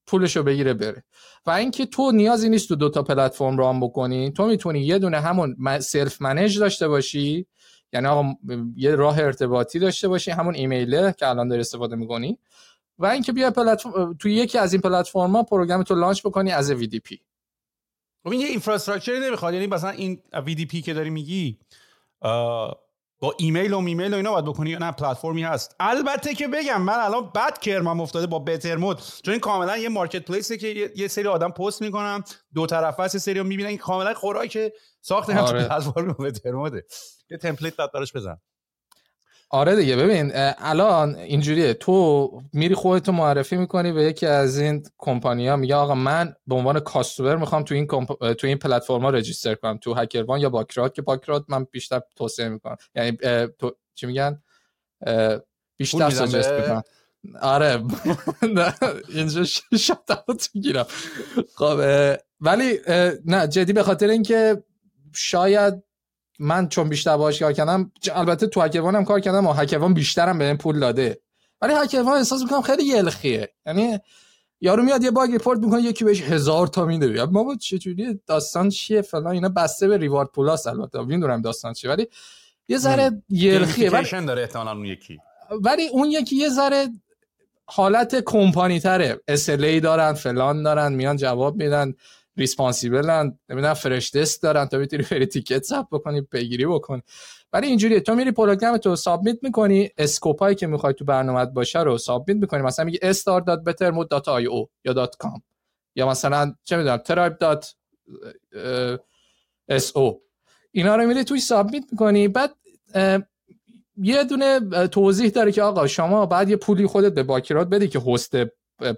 پولشو بگیره بره. و اینکه تو نیازی نیست تو دو تا پلتفرم run بکنی تو می‌تونی یه دونه همون self manage داشته باشی یعنی آقا یه راه ارتباطی داشته باشی همون ایمیله که الان داری استفاده می‌کنی. و اینکه بیا پلتفرم تو یکی از این پلتفرم‌ها program تو launch بکنی از وی خب این یه infrastructure ی نمی‌خواد یعنی مثلا این وی که داری میگی با ایمیل و میمیل و اینا باید بکنی یا نه پلتفرمی هست. البته که بگم من الان بد کرمم افتاده با Bettermode. چون این کاملا یه marketplace ه که یه سری آدم پست می‌کنم دو طرفه است سری می‌بینن. این کاملا خوراک ساخت هم آره. پلتفرم بتر موده یه تمپلیت بعد براش بزن. آره دیگه ببین الان اینجوریه تو میری خودتو معرفی می‌کنی به یکی از این کمپانیا میگه آقا من به عنوان کاستومر می‌خوام تو این کمپ... تو این پلتفرما رجیستر کنم تو هکروان یا باکرات که باکرات من بیشتر توصیه می‌کنم. یعنی تو... چی میگن؟ بیشتر سجست می‌کنم. آره اینجا shot می‌گیرم. خب ولی نه جدی به خاطر اینکه شاید من چون بیشتر باهاش کار کردم البته تو HackerOne هم کار کردم و HackerOne بیشترم به این پول داده. ولی HackerOne احساس می‌کنم خیلی یلخیه. یعنی یارو میاد یه باگ report می‌کنه یکی بهش هزار تا میده. ما با چجوری داستان چیه فلان؟ اینا بسته به reward plus البته. می‌دونم داستان چیه ولی یه ذره یلخیه. ولی داره احتمالاً اون یکی. ولی اون یکی یه ذره حالت کمپانی تره SLA دارن فلان دارن میان جواب میدن. responsible ن. نمی‌دونم Freshdesk دارن. تا بتونی بری تیکت ثبت بکنی پیگیری بکن ولی اینجوریه. تو میری program تو submit می‌کنی. scope ایی که می‌خوای تو برنامه باشه رو submit می‌کنی. مثلا میگی start.bettermode.io یا .com. یا مثلا چه می‌دونم tribe.so اینا رو میری توی submit می‌کنی. بعد یه دونه توضیح داره که آقا شما بعد یه پولی خودت به Bugcrowd بدی که هست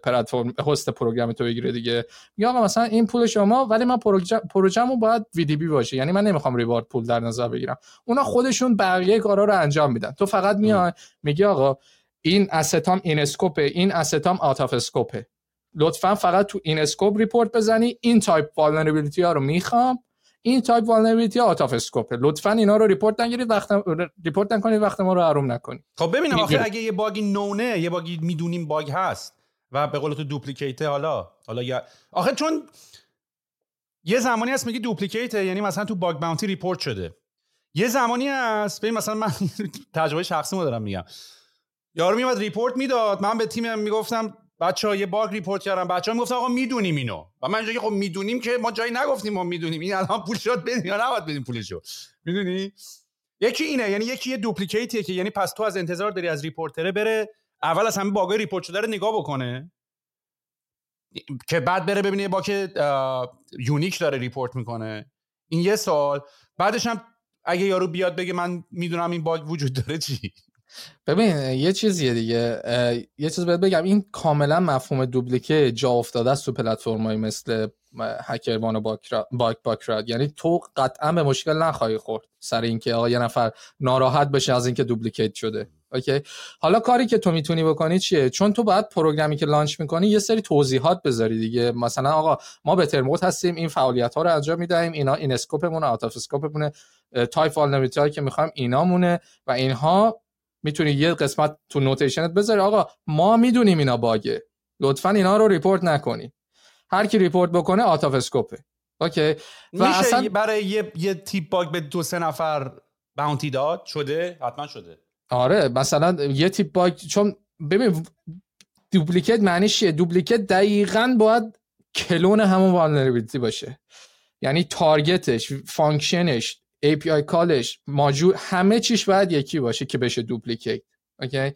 پلتفرم هست program تو بگیره دیگه. یا مثلا این پول شما ولی من پروژه‌مو باید VDP باشه. یعنی من نمی‌خوام reward پول در نظر بگیرم. اونا خودشون بقیه کارا رو انجام میدن. تو فقط میای میگی آقا این asset ام این scope این asset ام out of scope ه لطفا فقط تو این scope report بزنی. این type vulnerability ها رو می‌خوام. این type vulnerability out of scope ه لطفا اینا رو report نگیرید وقت report نکنید وقت ما رو حروم نکنید خب ببینم آخه اگه یه باگی نونه یه باگی می‌دونیم باگ هست. و به قول تو duplicate ه حالا. حالا یا آخه چون یه زمانی هست میگی duplicate ه یعنی مثلا تو bug bounty report شده. یه زمانی هست ببین مثلا من تجربه شخصی مو دارم میگم. یارو میومد report می‌داد من به تیم می‌گفتم بچه ها یه باگ report کردم بچه ها می‌گفتن آقا می‌دونیم اینو. و من اینجا خب می‌دونیم که ما جایی نگفتیم ما می‌دونیم. این الان پول شد بدیم یا نباید بدیم پولشو. می‌دونی؟ یکی اینه یعنی یکی یه duplicate یه که یعنی پس تو از انتظار داری از reporter ه بره اول از همه باگای report شده رو نگاه بکنه. که بعد بره ببینه باگ unique داره report می‌کنه. این یه سال بعدش هم اگه یارو بیاد بگه من می‌دونم این باگ وجود داره چی؟ ببین یه چیزیه دیگه. یه چیز باید بگم. این کاملا مفهوم duplicate جا افتاده است تو پلتفرم‌های مثل HackerOne و Bugcrowd. یعنی تو قطعا به مشکل نخواهی خورد. سر اینکه آقا یه نفر ناراحت بشه از اینکه duplicate شده. okay. حالا کاری که تو می‌تونی بکنی چیه؟ چون تو باید program ی که launch می‌کنی یه سری توضیحات بذاری دیگه. مثلا آقا ما Bettermode هستیم این فعالیت ها رو انجام می‌دهیم اینا این scope مون out of scope مون type vulnerability که می‌خوایم اینا مونه و اینها می‌تونی یه قسمت تو نوتیشنت بذاری. آقا ما می‌دونیم اینا باگه. لطفا اینا رو report نکنی. هر کی report بکنه out of scope ه. okay؟ و اصلا برای یه یه تیپ باگ به دو سه نفر bounty داد؟ شده؟ حتما شده. آره مثلا یه تیپ باگ چون ببین duplicate معنیش چیه؟ duplicate دقیقا باید کلون همون vulnerability باشه. یعنی target ش function ش API call ش module همه چیش باید یکی باشه که بشه duplicate okay؟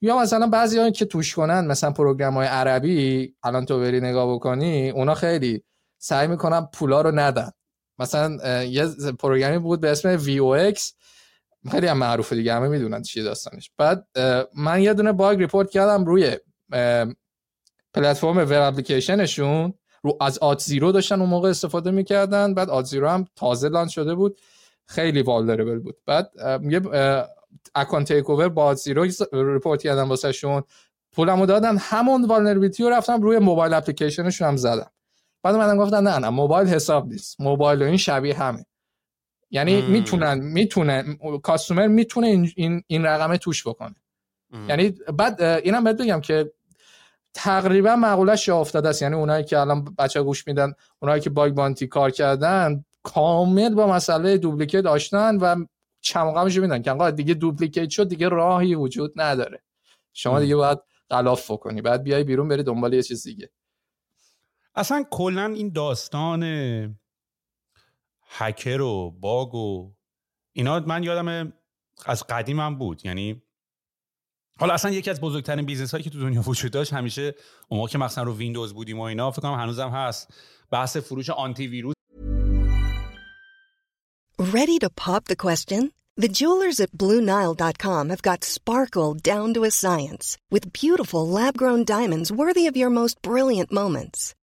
یا مثلا بعضی که توش کنن مثلا program های عربی الان تو بری نگاه بکنی اونا خیلی سعی می‌کنن پولا رو ندن. مثلا یه program ی بود به اسم VOX خیلی هم معروفه دیگه همه می‌دونن چیه داستانش. بعد من یه دونه باگ report کردم روی پلتفرم web application شون. رو از آت زیرو داشتن اون موقع استفاده می‌کردن بعد آت زیرو هم تازه launch شده بود. خیلی vulnerable بود. بعد یه account takeover با Auth0 report کردم واسه شون پولمو دادن همون vulnerability رو رفتم روی mobile application شون هم زدم. بعد منم گفتن نه نه موبایل حساب نیست. موبایل و این شبیه همه. یعنی می‌تونن می‌تونه customer می‌تونه این, این, این رقمه توش بکنه. یعنی بعد اینم بهت بگم که تقریبا مقولش افتاده است. یعنی اونایی که الان بچه گوش میدن اونایی که bug bounty کار کردن کامل با مسئله duplicate داشتن و چمقامش میدن که آقا دیگه duplicate شد دیگه راهی وجود نداره. شما دیگه باید غلاف بکنی. بعد بیای بیرون بری دنبال یه چیز دیگه. اصلا کلا این داستان هکر و باگ و اینا من یادم از قدیم هم بود یعنی حالا اصلا یکی از بزرگترین business هایی که تو دنیا وجود داشت همیشه اون موقع که مثلا رو ویندوز بودیم و اینا فکر کنم هنوزم هست بحث فروش آنتی ویروس Ready to pop the question? The jewelers at BlueNile.com have got sparkle down to a science with beautiful lab grown diamonds worthy of your most brilliant moments.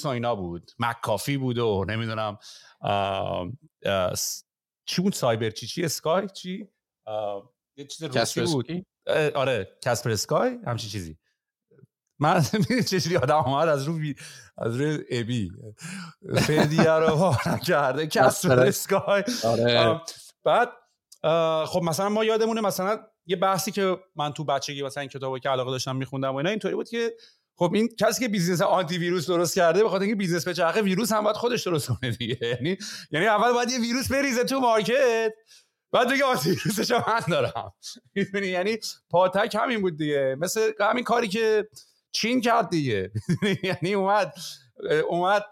today. اینا بود. مکافی بود و نمی‌دونم چی بود؟ سایبر چی؟ چی؟ اسکای چی؟ یه چیز روسی بود. آره کسپر اسکای همچین چیزی. من چجوری آدم آمد از رو بی... از روی ابی فدیه رو کرده کسپر اسکای. آره. بعد خب مثلا ما یادمونه مثلا یه بحثی که من تو بچگی مثلا این کتابی که علاقه داشتم میخوندم و اینا اینطوری بود که خب این کسی که business آنتی ویروس درست کرده بخاطر اینکه business به چرخه ویروس هم باید خودش درست کنه دیگه. یعنی یعنی اول باید یه ویروس بریزه تو market بعد دیگه آنتی ویروسش هم من دارم. می‌دونی؟ یعنی پاتک همین بود دیگه. مثل همین کاری که چین کرد دیگه. یعنی اومد اومد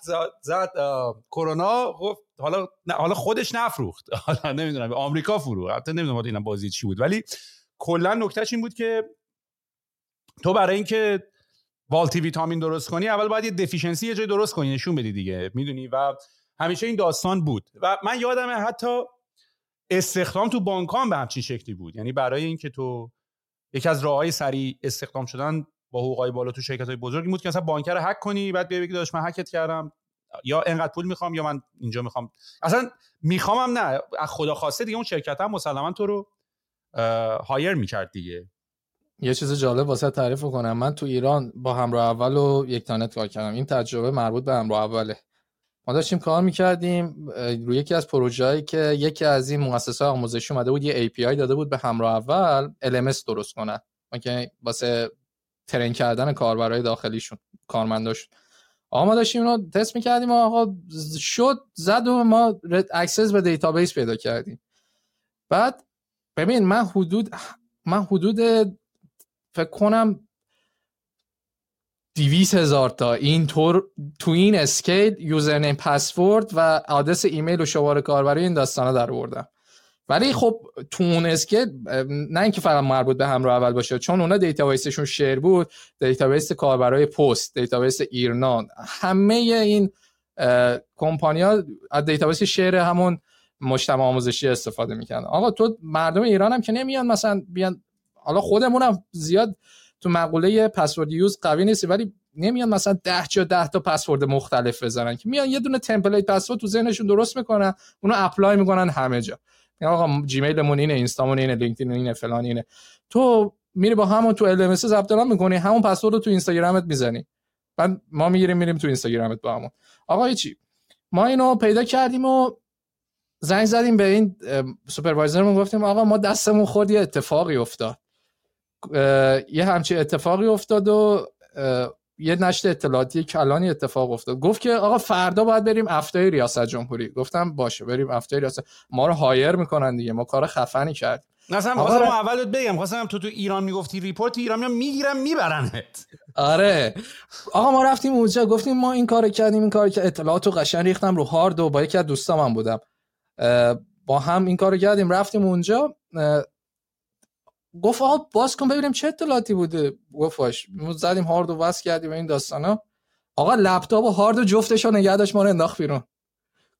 زد- کرونا گفت حالا حالا خودش نفروخت. حالا نمی‌دونم آمریکا فروخت. حتی نمی‌دونم اینا بازی چی بود. ولی کلا نکتهش این بود که تو برای اینکه والتی ویتامین درست کنی اول باید یه دفیشنسی یه جای درست کنی نشون بدی دیگه می‌دونی؟ و همیشه این داستان بود. و من یادمه حتی استخدام تو بانک به همچین شکلی بود. یعنی برای اینکه تو یکی از راههای سریع استخدام شدن با حقوقای بالا تو شرکت های بزرگی بود که مثلا بانکر هک کنی بعد بیا بگی داشت من هکت کردم. یا انقدر پول می‌خوام یا من اینجا می‌خوام. اصلا میخوامم نه. از خدا خواسته دیگه اون شرکت هم مسلما تو رو هایر می‌کرد دیگه. یه چیز جالب واسه تعریف کنم. من تو ایران با همراه اول و یک تانت کار کردم. این تجربه مربوط به همراه اوله. ما داشتیم کار می‌کردیم روی یکی از پروژه‌ای که یکی از این مؤسسات آموزشی اومده بود یه API داده بود به همراه اول LMS درست کنن. که واسه ترین کردن کاربرای داخلیشون کارمنداشون. آقا ما داشتیم اینو تست می‌کردیم و آقا شد زد و ما access به دیتابیس پیدا کردیم. بعد ببین من حدود من حدود فکر کنم دویست هزار تا. این طور تو این scale username پسورد و آدرس ایمیل و شماره کاربری این داستانا در آوردم. ولی خب تو اون scale نه اینکه فقط مربوط به همراه اول باشه چون اونا دیتابیسشون share بود database کاربرای پست database ایرنان. همه این کمپانیا از database share همون مجتمع آموزشی استفاده می‌کنن آقا تو مردم ایران هم که نمیان مثلا بیان حالا خودمونم زیاد تو مقوله password use قوی نیست ولی نمیان مثلا 10 جا 10 تا پسورد مختلف بزنن که میان یه دونه template password تو ذهنشون درست می‌کنن اونو apply می‌کنن همه جا. یعنی آقا Gmail مون اینه اینستامون اینه LinkedIn اینه فلان اینه. تو میری با همون تو ال ثبت نام می‌کنی همون پسورد رو تو اینستاگرامت می‌زنی. بعد ما می‌گیریم میریم تو اینستاگرامت با همون. آقا چی ما اینو پیدا کردیم و زنگ زدیم به این سوپروایزرمون گفتیم آقا ما دستمون خود یه اتفاقی افتاد. یه همچین اتفاقی افتاد و یه نشر اطلاعاتی کلانی اتفاق افتاد. گفت که آقا فردا باید بریم افتای ریاست جمهوری. گفتم باشه بریم افتای ریاست. ما رو هایر می‌کنن دیگه. ما کار خفنی کردیم. مثلا خواستم اول بگم خواستم تو تو ایران می‌گفتی ریپورت ایران می‌گیرن میبرنت. آره. آقا ما رفتیم اونجا گفتیم ما این کار کردیم این کار که اطلاعاتو قشنگ ریختم رو هارد و با یکی از دوستام بودم. با هم این کارو کردیم رفتیم اونجا. گفت آقا باز کن ببینیم چه اطلاعاتی بوده. گفتش ما زدیم هارد و کردیم این داستانا. آقا لپتاپ و هارد و جفتش رو نگه داشت ما رو انداخت بیرون.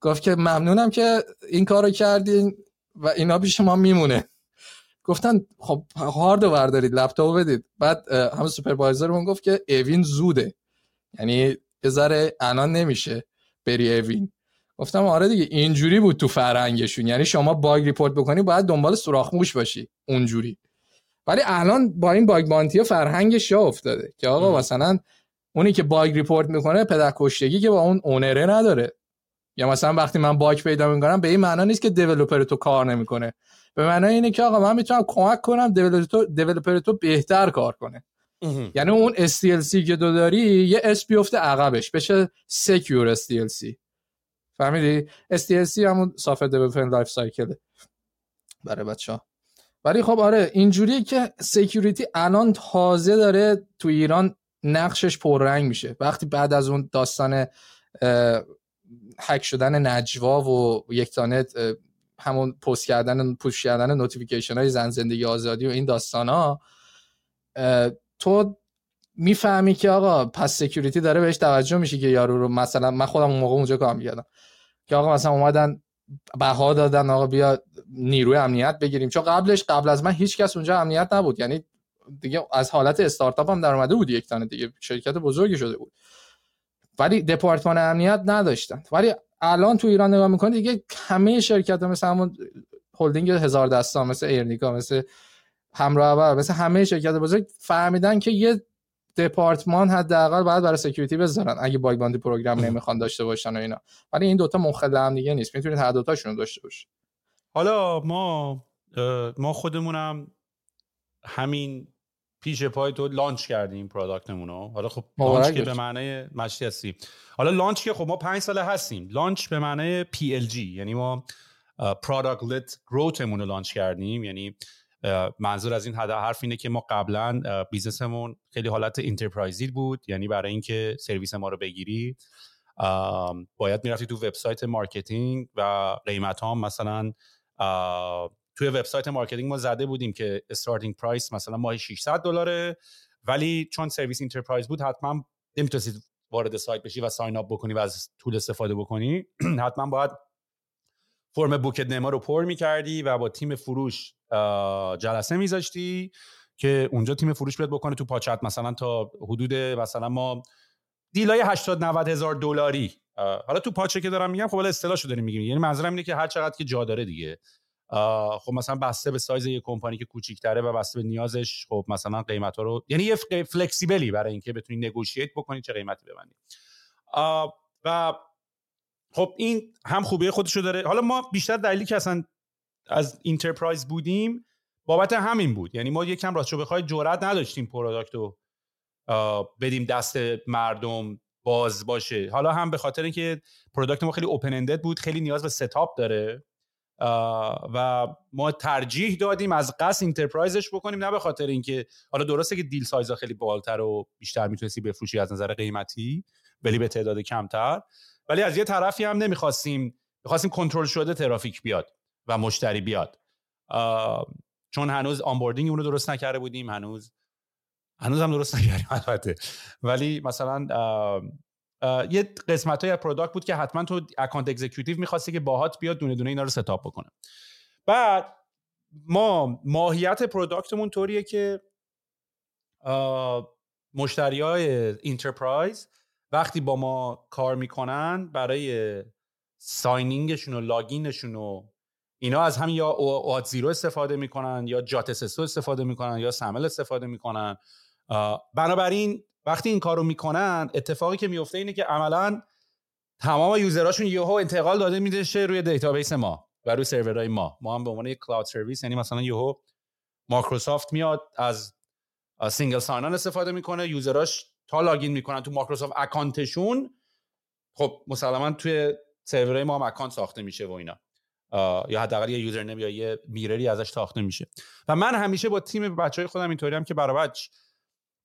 گفت که ممنونم که این کارو کردین و اینا پیش ما میمونه. گفتن خب هارد بردارید لپتاپ بدید. بعد هم supervisor مون گفت که اوین زوده. یعنی یه ذره الان نمیشه بری اوین گفتم آره دیگه اینجوری بود تو فرهنگشون. یعنی شما bug report بکنی باید دنبال سوراخ موش باشی اونجوری. ولی الان با این bug bounty فرهنگش جا افتاده که آقا مثلا اونی که bug report می‌کنه پدر کشتگی که با اون owner ه نداره. یا مثلا وقتی من bug پیدا می‌کنم به این معنا نیست که developer تو کار نمی‌کنه. به معنای اینه که آقا من می‌تونم کمک کنم developer تو بهتر کار کنه. یعنی اون SDLC که تو داری یه S بیفته عقبش. بشه secure SDLC فهمیدی؟ SDLC همون software developer life cycle برای بچه ها ولی خب آره اینجوریه که security الان تازه داره تو ایران نقشش پررنگ میشه. وقتی بعد از اون داستان هک شدن نجوا و یکتانت همون پست کردن push کردن notification های زن زندگی آزادی و این داستان ها تو می‌فهمی که آقا پس security داره بهش توجه میشه که یارو رو مثلا من خودم اون موقع اونجا کار می‌کردم. که آقا مثلا اومدن بها دادن آقا بیا نیروی امنیت بگیریم. چون قبلش قبل از من هیچ کس اونجا امنیت نبود. یعنی دیگه از حالت استارتاپ هم در اومده بود یکتانت دیگه. شرکت بزرگی شده بود. ولی دپارتمان امنیت نداشتن. ولی الان تو ایران نگاه می‌کنید دیگه همه شرکت ها مثل همون هلدینگ هزاردستان مثل ایرنیکا مثل همراه مثل همه شرکت بزرگ فهمیدن که یه دپارتمان حداقل باید برای security بذارن اگه bug bounty program نمی‌خوان داشته باشن و اینا. ولی این دوتا مخل هم دیگه نیست. می‌تونید هر دوتاشون رو داشته باشید. حالا ما ما خودمونم همین پیش پای تو launch کردیم product مون رو. حالا خب launch که به معنای مشتی هستی حالا launch که خب ما پنج ساله هستیم. launch به معنای PLG یعنی ما product led growth مون رو launch کردیم. یعنی منظور از این حرف اینه که ما قبلا business مون خیلی حالت enterprise ی بود یعنی برای اینکه سرویس ما رو بگیری باید می‌رفتی تو وبسایت marketing و قیمت ها مثلا توی وبسایت marketing ما زده بودیم که starting price مثلا ماهی 600 دلاره ولی چون سرویس enterprise بود حتما نمی‌تونستید وارد سایت بشی و sign up بکنی و از tool استفاده بکنی حتما باید فرم book a demo رو پر می‌کردی و با تیم فروش جلسه میذاشتی که اونجا تیم فروش بیاد بکنه تو پاچت مثلا تا حدود مثلا ما deal های 80 90 هزار دلاری. حالا تو پاچه که دارم میگم خب حالا اصطلاحشو داریم میگیم. یعنی منظورم اینه که هر چقدر که جا داره دیگه. خب مثلا بسته به سایز یه کمپانی که کوچیک‌تره و بسته به نیازش خب مثلا قیمت ها رو یعنی یه flexibility برای اینکه بتونی negotiate بکنی چه قیمتی ببندی. و خب این هم خوبی خودشو داره. حالا ما بیشتر دلیلی که اصلا از enterprise بودیم بابت همین بود. یعنی ما یکم راستشو بخوای جرئت نداشتیم product رو بدیم دست مردم باز باشه. حالا هم به خاطر اینکه product ما خیلی open ended بود خیلی نیاز به setup داره. و ما ترجیح دادیم از قصد enterprise ش بکنیم نه به خاطر اینکه حالا درسته که deal size ا خیلی بالتر و بیشتر می‌تونستی بفروشی از نظر قیمتی ولی به تعداد کمتر. ولی از یه طرفی هم نمی‌خواستیم می‌خواستیم کنترل شده ترافیک بیاد و مشتری بیاد. چون هنوز onboarding اون رو درست نکرده بودیم هنوز هنوز هم درست نکردیم البته. ولی مثلا یه قسمت های product بود که حتما تو account executive می‌خواستی که باهات بیاد دونه دونه اینا رو setup بکنه. بعد ما ماهیت product مون طوریه که مشتری های enterprise وقتی با ما کار می‌کنن برای ساینینگشون و login شون و اینا از همین یا اوات زیرو استفاده می‌کنن یا JWT SSO استفاده می‌کنن یا سمل استفاده می‌کنن. بنابراین وقتی این کارو می‌کنن اتفاقی که میفته اینه که عملا تمام user اشون یهو انتقال داده میدشه روی database ما و روی سرورهای ما. ما هم به عنوان یک cloud service یعنی مثلا یهو مایکروسافت میاد از single sign-on استفاده می‌کنه user اش تا login می‌کنن تو Microsoft account شون خب مسلما توی سرورهای ما هم account ساخته میشه و اینا. یا حداقل یه user یا یه mirror ی ازش ساخته میشه. و من همیشه با تیم بچه های خودم اینطوری هم که برای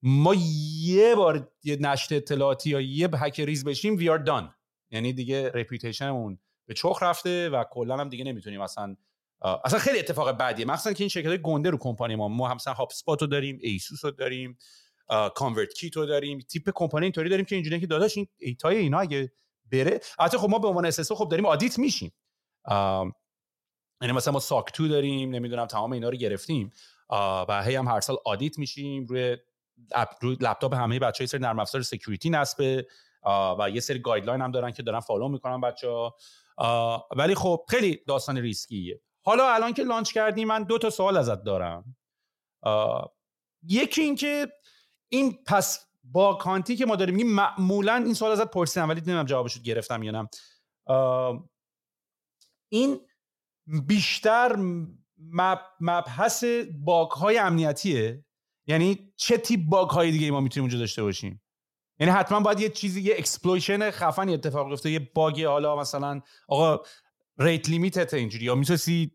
ما یه بار یه نشت اطلاعاتی یا یه هکریز بشیم we are done یعنی دیگه reputation مون به چخ رفته و کلا هم دیگه نمی‌تونیم اصلا اصلا خیلی اتفاق بدیه مثلا که این شرکت گنده رو کمپانی ما. ما مثلا هاپ رو داریم Asus رو داریم. ConvertKit رو داریم تیپ کمپانی اینطوری داریم که اینجوریه که داداش این دیتای اینا اگه بره البته خب ما به عنوان SaaS خب داریم audit میشیم. یعنی مثلا ما SOC 2 داریم نمی‌دونم تمام اینا رو گرفتیم. و هی هم هر سال audit میشیم روی لپتاپ همه بچه‌ها سری نرم افزار security نصبه. و یه سری guideline هم دارن که دارن follow می‌کنن بچه ها ولی خب خیلی داستان ریسکیه. حالا الان که launch کردی من دو تا سوال ازت دارم. یکی اینکه این پس bug bounty ای که ما داریم میگیم معمولا این سوال ازت پرسیدم ولی نمی‌دونم جوابش گرفتم یا نه. این بیشتر مبحث باگ های امنیتیه. یعنی چه تیپ باگ های دیگه ما می‌تونیم اونجا داشته باشیم؟ یعنی حتما باید یه چیزی یه exploitation خفنی اتفاق بیفته یه باگ حالا مثلا آقا rate limit ت اینجوری یا می‌تونی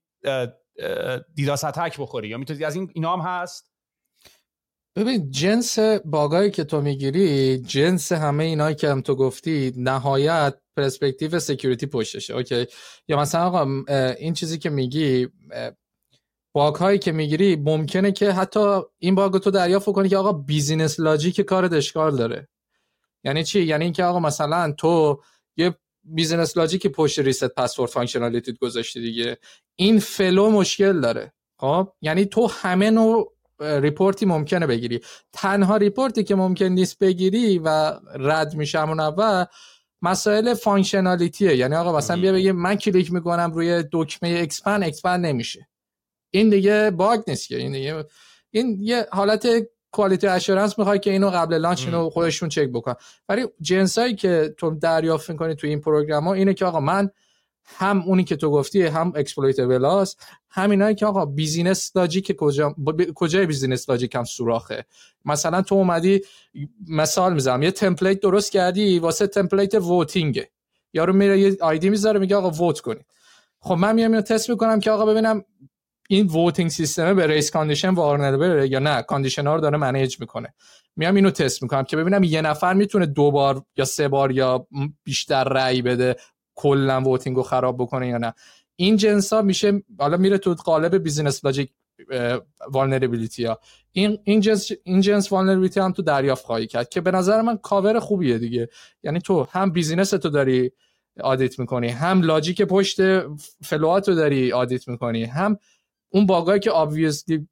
DDoS attack بخوری یا می‌تونی از این اینا هم هست؟ ببین جنس باگایی که تو می‌گیری جنس همه اینایی که هم تو گفتی نهایت perspective security پشتشه okay؟ یا مثلا آقا این چیزی که میگی باگ هایی که می‌گیری ممکنه که حتی این باگ تو دریافت کنی که آقا business logic کار اشکال داره. یعنی چی؟ یعنی اینکه آقا مثلا تو یه business logic پشت reset password functionality گذاشتی دیگه. این flow مشکل داره. خب؟ یعنی تو همه نوع report ی ممکنه بگیری. تنها report ی که ممکن نیست بگیری و رد میشه همون اول مسائل functionality ه یعنی آقا مثلا بیا بگی من کلیک می‌کنم روی دکمه expand expand نمیشه. این دیگه باگ نیست که. این دیگه این یه حالت quality assurance می‌خوای که اینو قبل launch اینو خودشون چک بکن ولی جنسایی که تو دریافت می‌کنی تو این program ها اینه که آقا من هم اونی که تو گفتی هم exploitable هم اینایی که آقا business logic کجا کجای business logic هم سوراخه؟ مثلا تو اومدی مثال می‌زنم یه template درست کردی واسه template voting ه یارو میره یه ID می‌ذاره میگه آقا vote کنید. خب من میام اینو تست می‌کنم که آقا ببینم این voting system به race condition vulnerable یا نه. condition ها رو داره manage می‌کنه. میام اینو تست می‌کنم که ببینم یه نفر می‌تونه دو بار یا سه بار یا بیشتر رأی بده. کلا voting رو خراب بکنه یا نه. این جنس ها میشه حالا میره تو قالب business logic vulnerability ها این این جنس این جنس vulnerability هم تو دریافت خواهی کرد که به نظر من کاور خوبیه دیگه. یعنی تو هم business تو داری audit می‌کنی هم logic پشت flow ات رو داری audit می‌کنی هم اون باگایی که obviously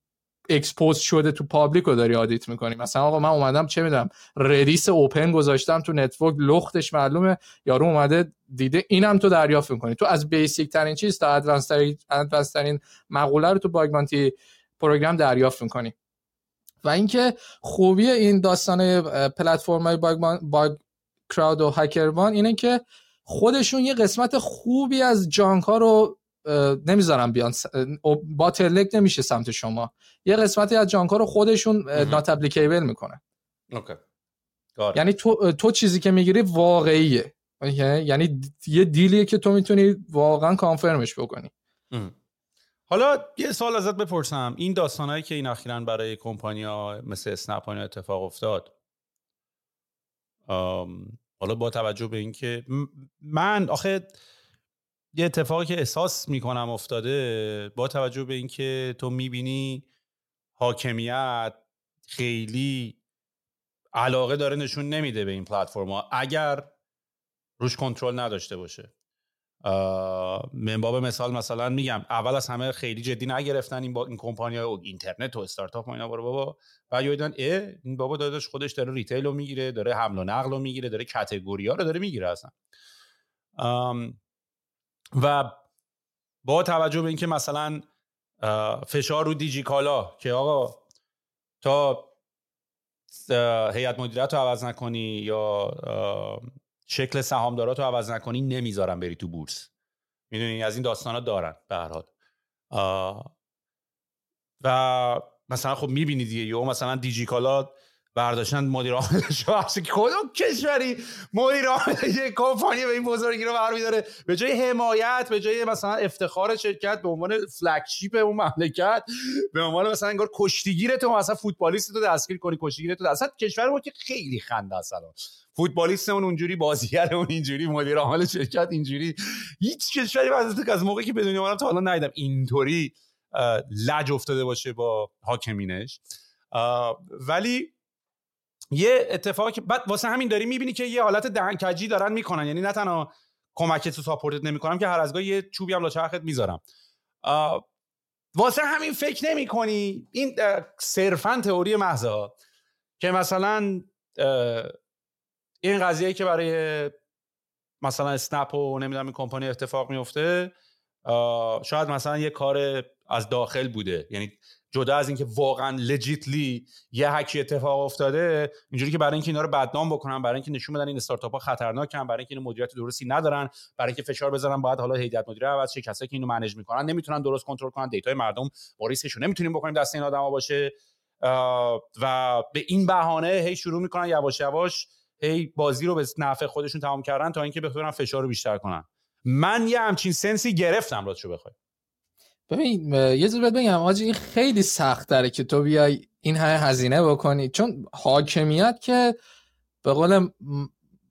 expose شده تو public رو داری audit می‌کنی. مثلا آقا من اومدم چه می‌دونم Redis open گذاشتم تو network لختش معلومه یارو اومده دیده اینم تو دریافت می‌کنی. تو از basic ترین چیز تا advanced ترین, ترین مقوله رو تو bug bounty program دریافت می‌کنی. و اینکه خوبی این داستان پلتفرم های باگ, Bugcrowd و HackerOne اینه که خودشون یه قسمت خوبی از junk ها رو نمی‌ذارن بیان. با تلک نمیشه سمت شما. یه قسمتی از جانکا رو خودشون نات اپلیکیبل می‌کنه. اوکی. یعنی تو, تو چیزی که می‌گیری واقعیه. یعنی یه دیلیه که تو می‌تونی واقعا کانفرمش بکنی. حالا یه سوال ازت بپرسم. این داستانهایی که این اخیرا برای کمپانیا مثل اسنپ اتفاق افتاد حالا با توجه به اینکه من آخه یه اتفاقی که احساس می‌کنم افتاده با توجه به اینکه تو می‌بینی حاکمیت خیلی علاقه داره نشون نمیده به این پلتفرما اگر روش کنترل نداشته باشه. من باب مثال مثلا میگم اول از همه خیلی جدی نگرفتن این با این کمپانی های اینترنت و استارتاپ و اینا برو بابا. بعد یادن اه این بابا داداش خودش داره ریتیل رو می‌گیره داره حمل و نقل رو می‌گیره داره کاتگوری ها رو داره می‌گیره اصلا. و با توجه به اینکه مثلا فشار رو دیجی کالا که آقا تا هیئت مدیریت رو عوض نکنی یا شکل سهامدارات رو عوض نکنی نمی‌ذارم بری تو بورس. می‌دونی؟ از این داستان ها دارن به هر حال. و مثلا خب می‌بینی دیگه. یا مثلا دیجی کالا برداشتن مدیر عاملش کدوم کشوری مدیر عامل یه کمپانی به این بزرگی رو برمیداره به جای حمایت به جای مثلا افتخار شرکت به عنوان فلگشیپ اون مملکت به عنوان مثلا انگار کشتیگیر تو مثلا فوتبالیست تو دستگیر کنی کشتیگیر تو اصلا کشور ما که خیلی خنده است فوتبالیست اون اونجوری بازیگر اون اینجوری مدیر عامل شرکت اینجوری. هیچ کشوری از موقعی که بدونی من تا حالا ندیدم اینطوری لج افتاده باشه با حاکمینش. ولی یه اتفاقی بعد واسه همین داری می‌بینی که یه حالت دهنکجی دارن می‌کنن. یعنی نه تنها کمکت تو ساپورتت نمی‌کنم که هر از گاهی یه چوبی هم چرخت می‌ذارم. واسه همین فکر نمی کنی این صرفا تئوری محض که مثلا این قضیه که برای مثلا اسنپ و نمی‌دونم این کمپانی اتفاق میفته شاید مثلا یه کار از داخل بوده. یعنی جدا از اینکه واقعا لجیتلی یه هکی اتفاق افتاده اینجوری که برای اینکه اینا رو بدنام بکنن برای اینکه نشون بدن این استارتاپ ها خطرناکن برای اینکه این مدیریت درستی ندارن برای اینکه فشار بزنن باید حالا هیئت مدیره عوض شه کسایی که اینو manage می‌کنن نمی‌تونن درست کنترل کنن دیتای مردم با ریسکشو نمی‌تونیم بکنیم دست این آدما باشه. و به این بهانه هی شروع می‌کنن یواش یواش هی بازی رو به نفع خودشون تمام کردن تا اینکه بتونن فشار رو بیشتر کنن. من یه همچین sense ی گرفتم راستشو بخوای. ببین یه چیز بگم آجی این خیلی سخت داره که تو بیای این همه هزینه بکنی. چون حاکمیت که به قول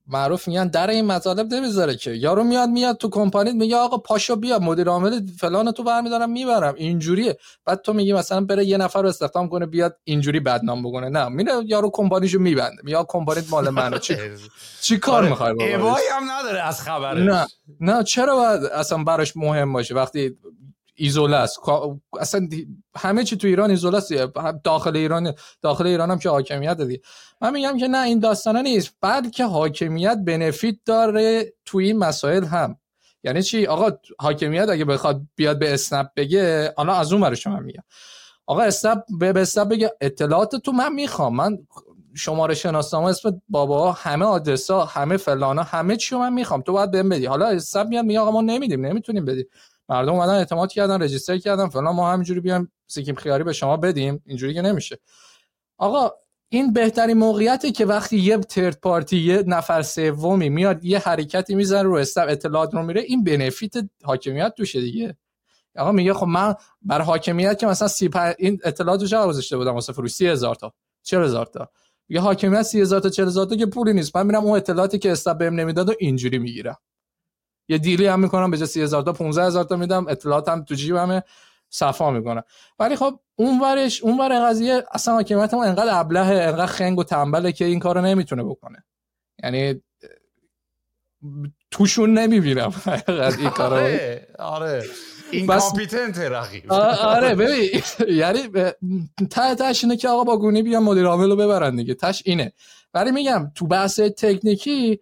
معروف میگن در این مطالب نمی‌ذاره که. یارو میاد میاد تو کمپانی میگه آقا پاشو بیا مدیر عامل فلان تو برمیدارم می‌برم. اینجوریه. بعد تو میگی مثلا بره یه نفر رو استخدام کنه بیاد اینجوری بدنام بکنه. نه میره یارو کمپانیشو میبنده. یا کمپانی مال منه. چی چی کار آره، می‌خوای بابا هم نداره از خبرش. نه نه چرا باید اصلا براش مهم باشه؟ وقتی ایزوله است. اصلا همه چی تو ایران ایزوله است داخل ایران داخل ایران هم که حاکمیت دادی من میگم که نه این داستانه نیست. بلکه حاکمیت بنفیت داره تو این مسائل هم. یعنی چی؟ آقا حاکمیت اگه بخواد بیاد به اسنپ بگه حالا از اون شما میگم. آقا اسنپ به اسنپ بگه اطلاعات تو من می‌خوام. من شماره شناسنامه اسم بابا همه آدرسا همه فلانا همه چی من می‌خوام. تو باید بهم بدی. حالا اسنپ میاد میگه آقا ما نمیدیم نمی‌تونیم بدیم. مردم اومدن اعتماد کردن رجیستر کردن فلان ما همینجوری بیام سیکیم خیاری به شما بدیم. اینجوری که نمیشه. آقا این بهترین موقعیته که وقتی یه ترد پارتی یه نفر سومی میاد یه حرکتی می‌زنه رو استف اطلاعات رو میره این بنفیت حاکمیت توشه دیگه. آقا میگه خب من بر حاکمیت که مثلا سی این اطلاعاتو چه گذاشته بودم؟ واسه فروش 30000 تا 40000 تا. یه حاکمیت 30000 تا 40000 تا که پولی نیست. من میرم اون اطلاعاتی که استف بهم نمی‌داد و اینجوری می‌گیرم. یه دیلی هم می‌کنم به جای 30000 تا 15000 تا میدم اطلاعاتم تو جیبمه صفا می‌کنم. ولی خب اون ورش اون ور قضیه اصلا حاکمیت ما انقدر ابله انقدر خنگ و تنبله که این کارو نمی‌تونه بکنه. یعنی توشون نمی‌بینم این کارو. آره آره. این بس... رقیب. آره ببین یعنی ته تش اینه که آقا با گونی بیان مدیر عامل رو ببرن دیگه. تش اینه. ولی میگم تو بحث تکنیکی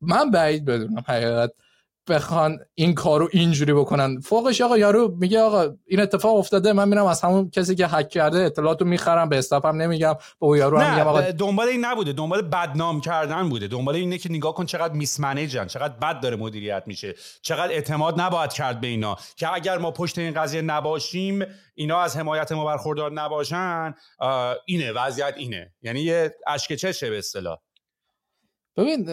من بعید بدونم حقیقت. بخوان این کارو اینجوری بکنن. فوقش آقا یارو میگه آقا این اتفاق افتاده من میرم از همون کسی که هک کرده اطلاعاتو می‌خرم به استاپ هم نمیگم به یارو هم میگم. آقا دنبال این نبوده دنبال بدنام کردن بوده. دنبال اینه که نگاه کن چقدر میس منیجن چقدر بد داره مدیریت میشه. چقدر اعتماد نباید کرد به اینا. که اگر ما پشت این قضیه نباشیم اینا از حمایت ما برخوردار نباشن اینه وضعیت اینه. یعنی یه اشک چشه به اصطلاح. ببین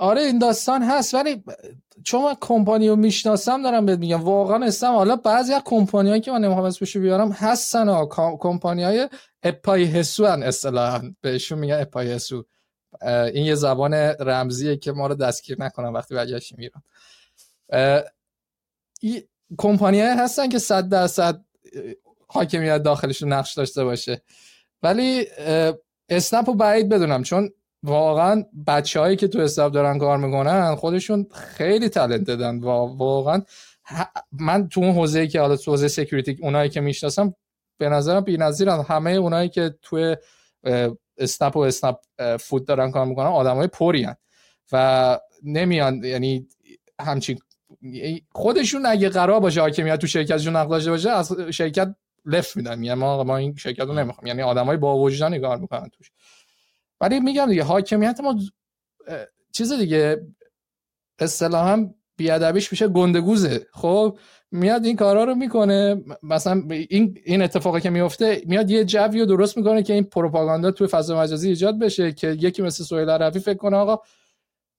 آره این داستان هست ولی چون من کمپانی رو می‌شناسم دارم بهت میگم. واقعا استم حالا بعضی از کمپانی که من نمی‌خوام اسمشو بیارم هستن ها. کمپانی های اپای هسو هن اصطلاحا. بهشون میگن اپای هسو. این یه زبان رمزیه که ما رو دستگیر نکنم وقتی برگشتیم ایران کمپانی هستن که صد درصد حاکمیت داخلشون نقش داشته باشه. ولی اسنپ رو بعید بدونم چون واقعا بچههایی که تو staff دارن کار می‌کنن خودشون خیلی talented ان واقعا من تو اون حوزه‌ای که حالا تو حوزه security اونایی که می‌شناسم به نظرم بی‌نظیرن. همه اونایی که تو اسنپ و اسنپ فود دارن کار می‌کنن آدمای pure ی هن. و نمیان یعنی همچین خودشون اگه قرار باشه حاکمیت تو شرکتشون نقل داشته باشه از شرکت لفت میدن. یعنی ما ما این شرکت رو نمی‌خوام. یعنی آدمای با وجدانی کار می‌کنن توش. ولی میگم دیگه حاکمیت ما چیز دیگه اصطلاحا بیادبیش میشه گندگوزه. خب میاد این کارا رو می‌کنه. مثلا این این اتفاقی که میفته میاد یه جوی رو درست می‌کنه که این پروپاگاندا توی فضا مجازی ایجاد بشه که یکی مثل سهیل عربی فکر کنه آقا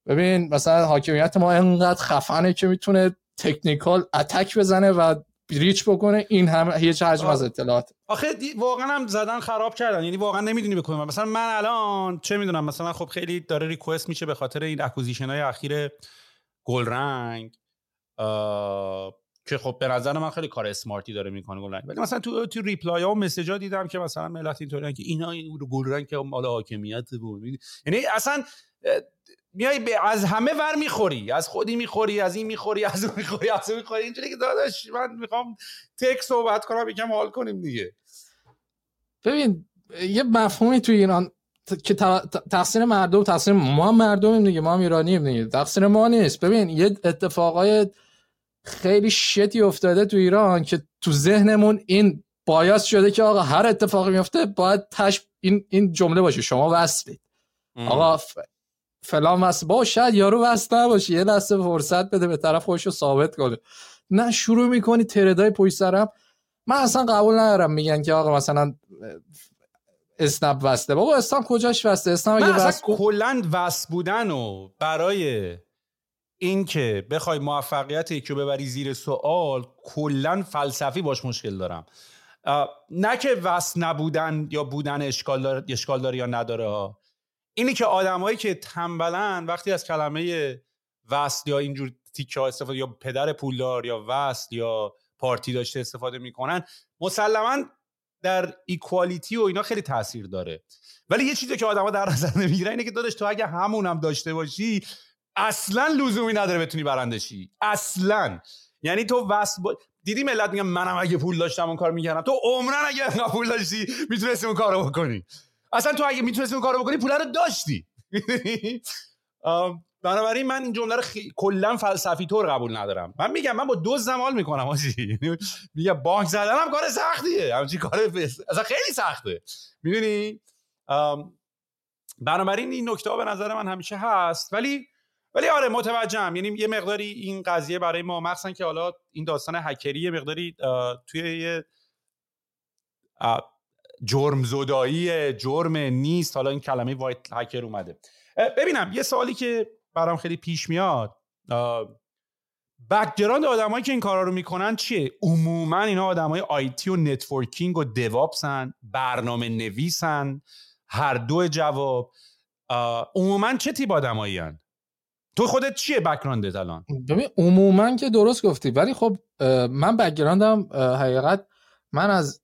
ببین مثلا حاکمیت ما انقدر خفنه که می‌تونه technical attack بزنه و breach بکنه این هم هیچ حجم از اطلاعات. آخه واقعا هم زدن خراب کردن. یعنی واقعا نمی‌دونی بکنم مثلا من الان چه می‌دونم مثلا خب خیلی داره request میشه به خاطر این acquisition های اخیر گلرنگ که خب به نظر من خیلی کار smart ی داره می‌کنه گلرنگ. ولی مثلا تو تو reply ها و message ها دیدم که مثلا ملت اینطوریه که اینا این گلرنگ که مال حاکمیت بود. یعنی اصلا میای از همه ور می‌خوری. از خودی می‌خوری از این می‌خوری از اون می‌خوری از اون می‌خوری. اینجوری که داداش من می‌خوام تک صحبت کنم یکم حال کنیم دیگه. ببین یه مفهومی توی ایران که تقصیر مردم تقصیر ما مردمیم دیگه ما هم ایرانیم دیگه. تقصیر ما نیست. ببین یه اتفاقای خیلی شتی افتاده تو ایران که تو ذهنمون این باید شده که آقا هر اتفاقی میفته باید تش این این جمله باشه. شما وصلید. آقا. فلان وصل با شاید یارو وصل نباشه یه لحظه فرصت بده به طرف خودش رو ثابت کنه. نه شروع می‌کنی تردای پشت سرم. من اصلا قبول ندارم میگن که آقا مثلا اسنپ وسته. بابا اسنپ کجاش وسته؟ اسنپ اگه وست کلا وست بودن و برای اینکه بخوای موفقیت یکی ببری زیر سوال کلا فلسفی باش مشکل دارم. نه که وست نبودن یا بودن اشکال داره, اشکال داره یا نداره ها. اینی که آدمایی که تنبلن وقتی از کلمه وست یا اینجور تیکه استفاده یا پدر پولدار یا وست یا پارتی داشته استفاده می‌کنن مسلما در ایکوالیتی و اینا خیلی تاثیر داره. ولی یه چیزی که آدما در نظر نمی‌گیرن اینه که داداش تو اگه همونم داشته باشی اصلا لزومی نداره بتونی برنده شی. اصلا. یعنی تو وس با... دیدی ملت میگن منم اگه پول داشتم اون کار می‌کردم. تو عمرن اگه پول داشتی می‌تونستی اون کارو بکنی. اصلا تو اگه می‌تونستی اون کارو بکنی پول رو داشتی. بنابراین من این جمله رو خی... کلا فلسفی طور قبول ندارم. من میگم من با دو زمال می‌کنم آجی. میگم بانک زدن هم کار سختیه. همچین کار اصلا خیلی سخته. می‌دونی؟ بنابراین این نکته به نظر من همیشه هست. ولی ولی آره متوجهم. یعنی یه مقداری این قضیه برای ما مخصوصا که حالا این داستان هکری مقداری توی یه جرم زدایی جرم نیست. حالا این کلمه white hacker اومده. ببینم یه سوالی که برام خیلی پیش میاد. background آدمایی که این کارا رو می‌کنن چیه؟ عموما اینا آدمای IT و networking و DevOps ان برنامه نویسن هر دو جواب. عموما چه تیپ آدمایی هن؟ تو خودت چیه background ت الان؟ ببین عموما که درست گفتی. ولی خب من background م. حقیقت من از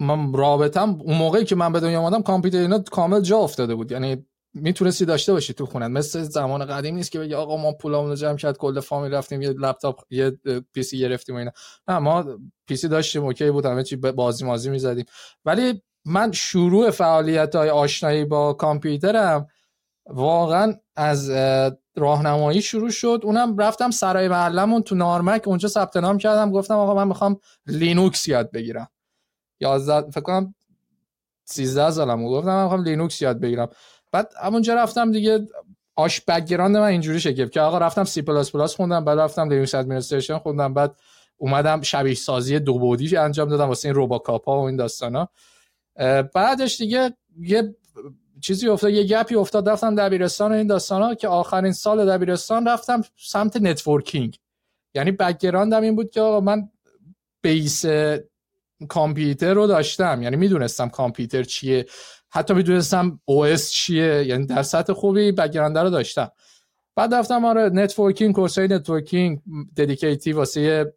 من رابطم اون موقعی که من به دنیا آمدم کامپیوتر اینا کامل جا افتاده بود. یعنی می‌تونستی داشته باشی تو خونت. مثل زمان قدیم نیست که بگی آقا ما پولامون جمع کرد کل فامیل رفتیم یه لپتاپ یه PC گرفتیم و اینا. نه ما PC داشتیم اوکی بود همه چی بازی مازی می‌زدیم. ولی من شروع فعالیت های آشنایی با کامپیوترم واقعا از راهنمایی شروع شد. اونم رفتم سرای معلمون تو نارمک اونجا ثبت نام کردم گفتم آقا من می‌خوام لینوکس یاد بگیرم. 11 فکر کنم 13 سالم گفتم من می‌خوام لینوکس یاد بگیرم. بعد همونجا رفتم دیگه آقا background من اینجوری شکل که آقا رفتم سی پلاس پلاس خوندم بعد رفتم Linux administration خوندم بعد اومدم شبیه سازی دو بعدی انجام دادم واسه این روبوکاپا و این داستانا. بعدش دیگه یه چیزی افتاد یه gapی افتاد رفتم دبیرستان و این داستانا که آخرین سال دبیرستان رفتم سمت networking یعنی backgroundم این بود که آقا من base کامپیوتر رو داشتم. یعنی می‌دونستم کامپیوتر چیه. حتی می‌دونستم OS چیه. یعنی در سطح خوبی backgroundه رو داشتم. بعد رفتم آره networking courseای networking dedicateی واسه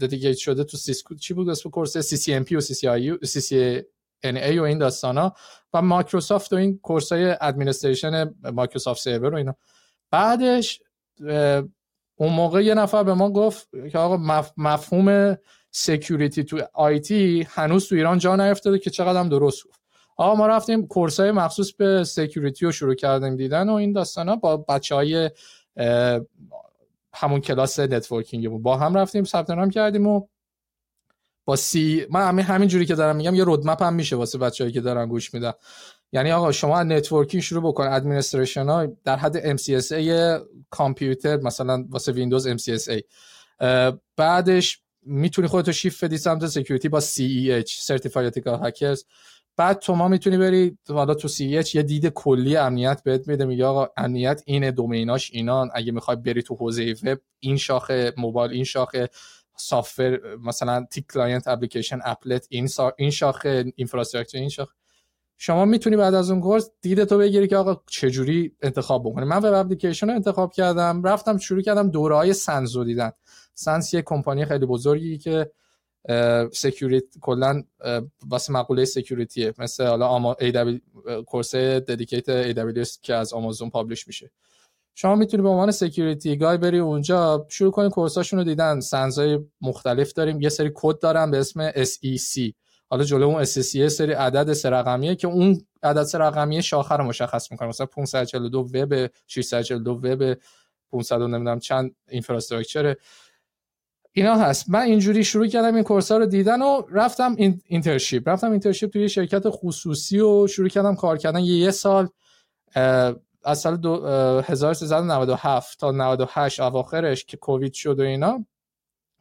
dedicate شده تو سیسکو چی بود اسم course؟ سی سی ام پی و سی سی آی سی سی ان ای و این داستانا. و مایکروسافت و این course های administration مایکروسافت سرور و اینا. بعدش اون موقع یه نفر به ما گفت که آقا مفهوم security تو IT هنوز تو ایران جا نیفتاده که چقدر هم درست گفت. آقا ما رفتیم course های مخصوص به security رو شروع کردیم دیدن و این داستان ها با بچه های همون کلاس networking با هم رفتیم ثبت نام کردیم و با سی من همین همین جوری که دارم میگم یه roadmap هم میشه واسه بچه‌ای که دارن گوش میدن. یعنی آقا شما networking شروع بکن. administration ها در حد MCSA کامپیوتر مثلا واسه ویندوز MCSA بعدش می‌تونی خودتو شیفت بدی سمت security با CEH Certified Ethical Hackers. بعد تو ما می‌تونی بری حالا تو CEH یه دید کلی امنیت بهت میده میگه آقا امنیت اینه domainاش اینان. اگه می‌خوای بری تو حوزه وب این شاخه موبایل این شاخه software مثلا thick client application applet این این شاخه infrastructure این شاخه. شما می‌تونی بعد از اون course دیدتو بگیری که آقا چجوری انتخاب بکنی. من web application رو انتخاب کردم رفتم شروع کردم دوره های SANS رو دیدن. SANS یه کمپانی خیلی بزرگی که security کلا واسه مقوله securityه مثل حالا آما course dedicate AWS که از آمازون publish میشه. شما می‌تونی به عنوان security guy بری اونجا شروع کنی courseاشون رو دیدن. SANSای مختلف داریم. یه سری کد دارن به اسم SEC حالا جلو اون SEC سری عدد سه رقمیه که اون عدد رقمی شاخه رو مشخص می‌کنه. مثلا 542 وب 642 وب 500 نمی‌دونم چند infrastructure اینا هست. من اینجوری شروع کردم این course ها رو دیدن و رفتم این internship رفتم internship توی شرکت خصوصی و شروع کردم کار کردن. یه, یه سال از سال 1397 تا 98 اواخرش که کووید شد و اینا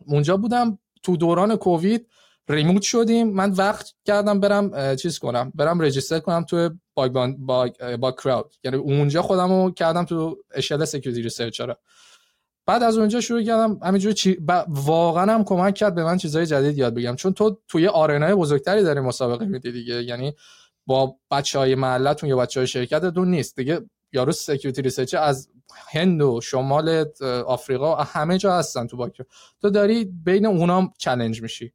اونجا بودم. تو دوران کووید remote شدیم. من وقت کردم برم چیز کنم برم register کنم تو با با, باگ‌کراود. یعنی اونجا خودمو کردم تو اشل security researcher بعد از اونجا شروع کردم همینجوری چی... واقعا هم کمک کرد به من چیزای جدید یاد بگم چون تو توی arenaی بزرگتری داری مسابقه میدی دیگه. یعنی با بچه های محلتون یا بچه های شرکتتون نیست دیگه. یارو security research از هند و شمال آفریقا همه جا هستن تو باگ‌کراود. تو داری بین اونام challenge میشی.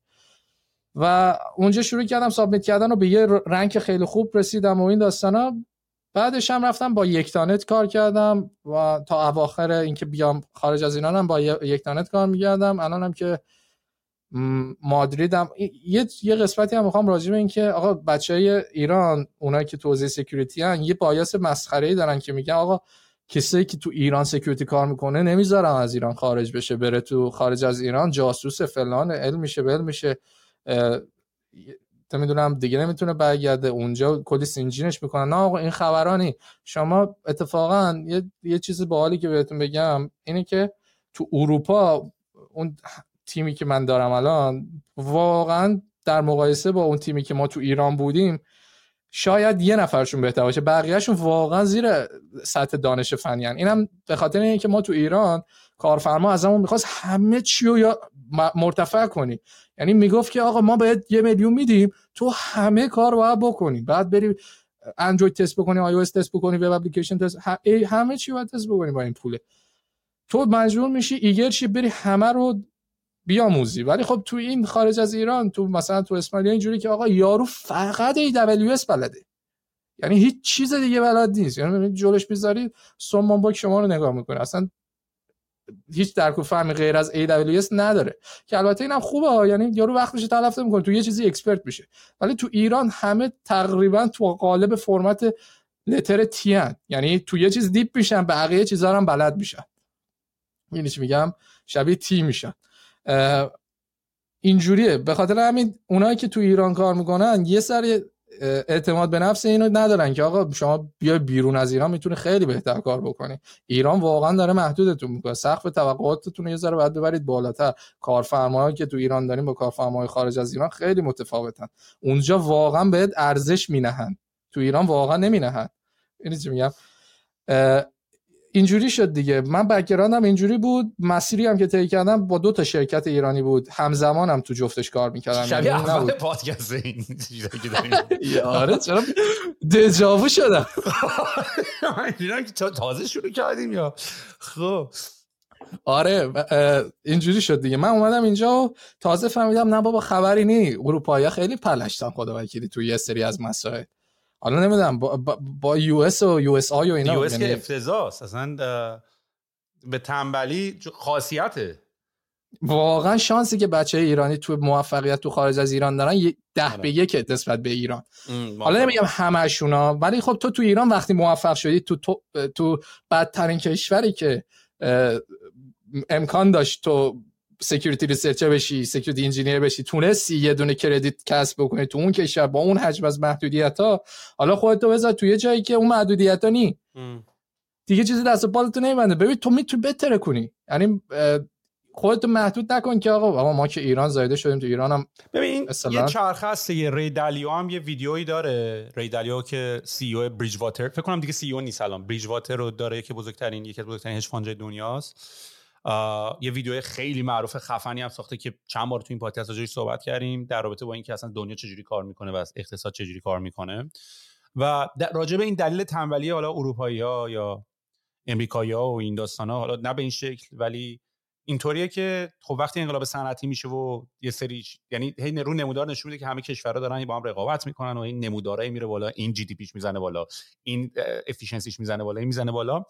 و اونجا شروع کردم submit کردن و به یه rank خیلی خوب رسیدم و این داستانا. بعدش هم رفتم با یک تانت کار کردم و تا اواخر اینکه بیام خارج از ایرانم با یک تانت کار می‌کردم الانم که مادریدم. یه یه قسمتی هم می‌خوام راجع به اینکه آقا بچه های ایران اونایی که تو حوزه security هن یه bias مسخره دارن که میگن آقا کسی که تو ایران security کار می‌کنه نمی‌ذارم از ایران خارج بشه بره تو خارج از ایران جاسوس فلان علم میشه بل میشه می‌دونم دیگه نمی‌تونه برگرده. اونجا کلی سین جیمش می‌کنن. نه آقا این خبرا نی شما اتفاقا یه, یه چیز باحالی که بهتون بگم اینه که تو اروپا اون تیمی که من دارم الان واقعا در مقایسه با اون تیمی که ما تو ایران بودیم شاید یه نفرشون بهتر باشه. بقیهشون واقعا زیر سطح دانش فنی هن. اینم به خاطر اینکه ما تو ایران کارفرما ازمون می‌خواست همه چی رو مرتفع کنی. یعنی می‌گفت که آقا ما باید یه میلیون میدیم تو همه کار باید بکنی. بعد بری اندروید تست بکنی آی او تست بکنی وب اپلیکیشن تست همه چی باید تست بکنی با این پوله. تو مجبور میشی ایگر چی بری همه رو بیاموزی. ولی خب تو این خارج از ایران تو مثلا تو اسپانیا اینجوری که آقا یارو فقط AWS بلده. یعنی هیچ چیز دیگه بلد نیست. یعنی جلوش بذارید سومان باک شما رو نگاه می‌کنه. اصلا هیچ درک و فهمی غیر از AWS نداره. که البته اینم خوبه یعنی یارو وقتش تلف می‌کنه تو یه چیزی اکسپرت میشه. ولی تو ایران همه تقریبا تو قالب فرمت لتر تیان یعنی تو یه چیز دیپ میشن بقیه چیزا هم بلد میشن. می‌بینی چی میگم؟ شبیه تی میشن. اینجوریه. به خاطر همین اونایی که تو ایران کار می‌کنن یه سری اعتماد به نفس اینو ندارن که آقا شما بیا بیرون از ایران می‌تونه خیلی بهتر کار بکنی. ایران واقعا داره محدودتون می‌کنه. سقف توقعاتتون یه ذره باید ببرید بالاتر. کارفرماهایی که تو ایران داریم با کارفرماهای خارج از ایران خیلی متفاوتن. اونجا واقعا بهت ارزش مینهن تو ایران واقعا نمینهن این چی میگم؟ اینجوری شد دیگه. من بکگراندم اینجوری بود مسیری هم که طی کردم با دو تا شرکت ایرانی بود. همزمان هم تو جفتش کار می‌کردم شبیه یعنی اول پادکست این آره چرا؟ دجاوو شدم. تازه شروع کردیم یا؟ خب. آره اینجوری شد دیگه. من اومدم اینجا و تازه فهمیدم نه بابا خبری نی. اروپایی خیلی پلشتن خدا وکیلی توی یه سری از مسائل. حالا نمی‌دونم با, با, US و USA و اینا US که یعنی افتضاح اصلا به تنبلی خاصیته. واقعا شانسی که بچه ایرانی تو موفقیت تو خارج از ایران دارن ده به آره. یک نسبت به ایران. حالا نمیگم همشونا ولی خب تو تو ایران وقتی موفق شدی تو تو, تو بدترین کشوری که امکان داشت تو security researcher بشی security engineer بشی تونستی یه دونه credit کسب بکنی تو اون کشور با اون حجم از محدودیت ها حالا خودت بذار توی جایی که اون محدودیت ها نی دیگه چیزی دست بالتو نمیبنده ببین تو می‌تونی بهتره کنی. یعنی خودتو محدود نکن که آقا اما ما که ایران زایده شدیم تو ایران هم ببین یه چرخ هست یه ریدالیو هم یه ویدیویی داره. ریدالیو که CEO بریج واتر فکر کنم دیگه CEO نیست الان. بریج واتر رو داره. که بزرگترین یکی از بزرگترین hedge fund دنیاست. یه ویدیو خیلی معروف خفنی هم ساخته که چند بار تو این پادکست راجعش صحبت کردیم در رابطه با اینکه اصلا دنیا چجوری کار می‌کنه و اقتصاد چجوری کار می‌کنه. و راجع به این دلیل تنبلی حالا اروپایی ها یا امریکایی ها و این داستان ها حالا نه به این شکل ولی اینطوریه که خب وقتی انقلاب صنعتی میشه و یه سری یعنی هی رو نمودار نشون میده که همه کشورها دارن با هم رقابت می‌کنن و این نمودارای میره بالا این جی دی پیش می‌زنه بالا این افیشنسیش می‌زنه بالا این می‌زنه بالا.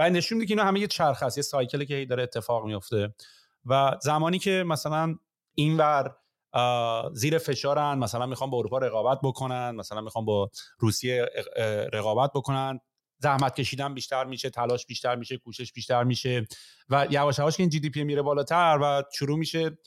و نشون میده که اینا همه یه چرخ هست یه سایکلی که داره اتفاق میفته و زمانی که مثلا اینور زیر فشارن مثلا می‌خوان با اروپا رقابت بکنن مثلا می‌خوان با روسیه رقابت بکنن زحمت کشیدن بیشتر میشه تلاش بیشتر میشه کوشش بیشتر میشه و یواش یواش که این جی دی پی میره بالاتر و شروع میشه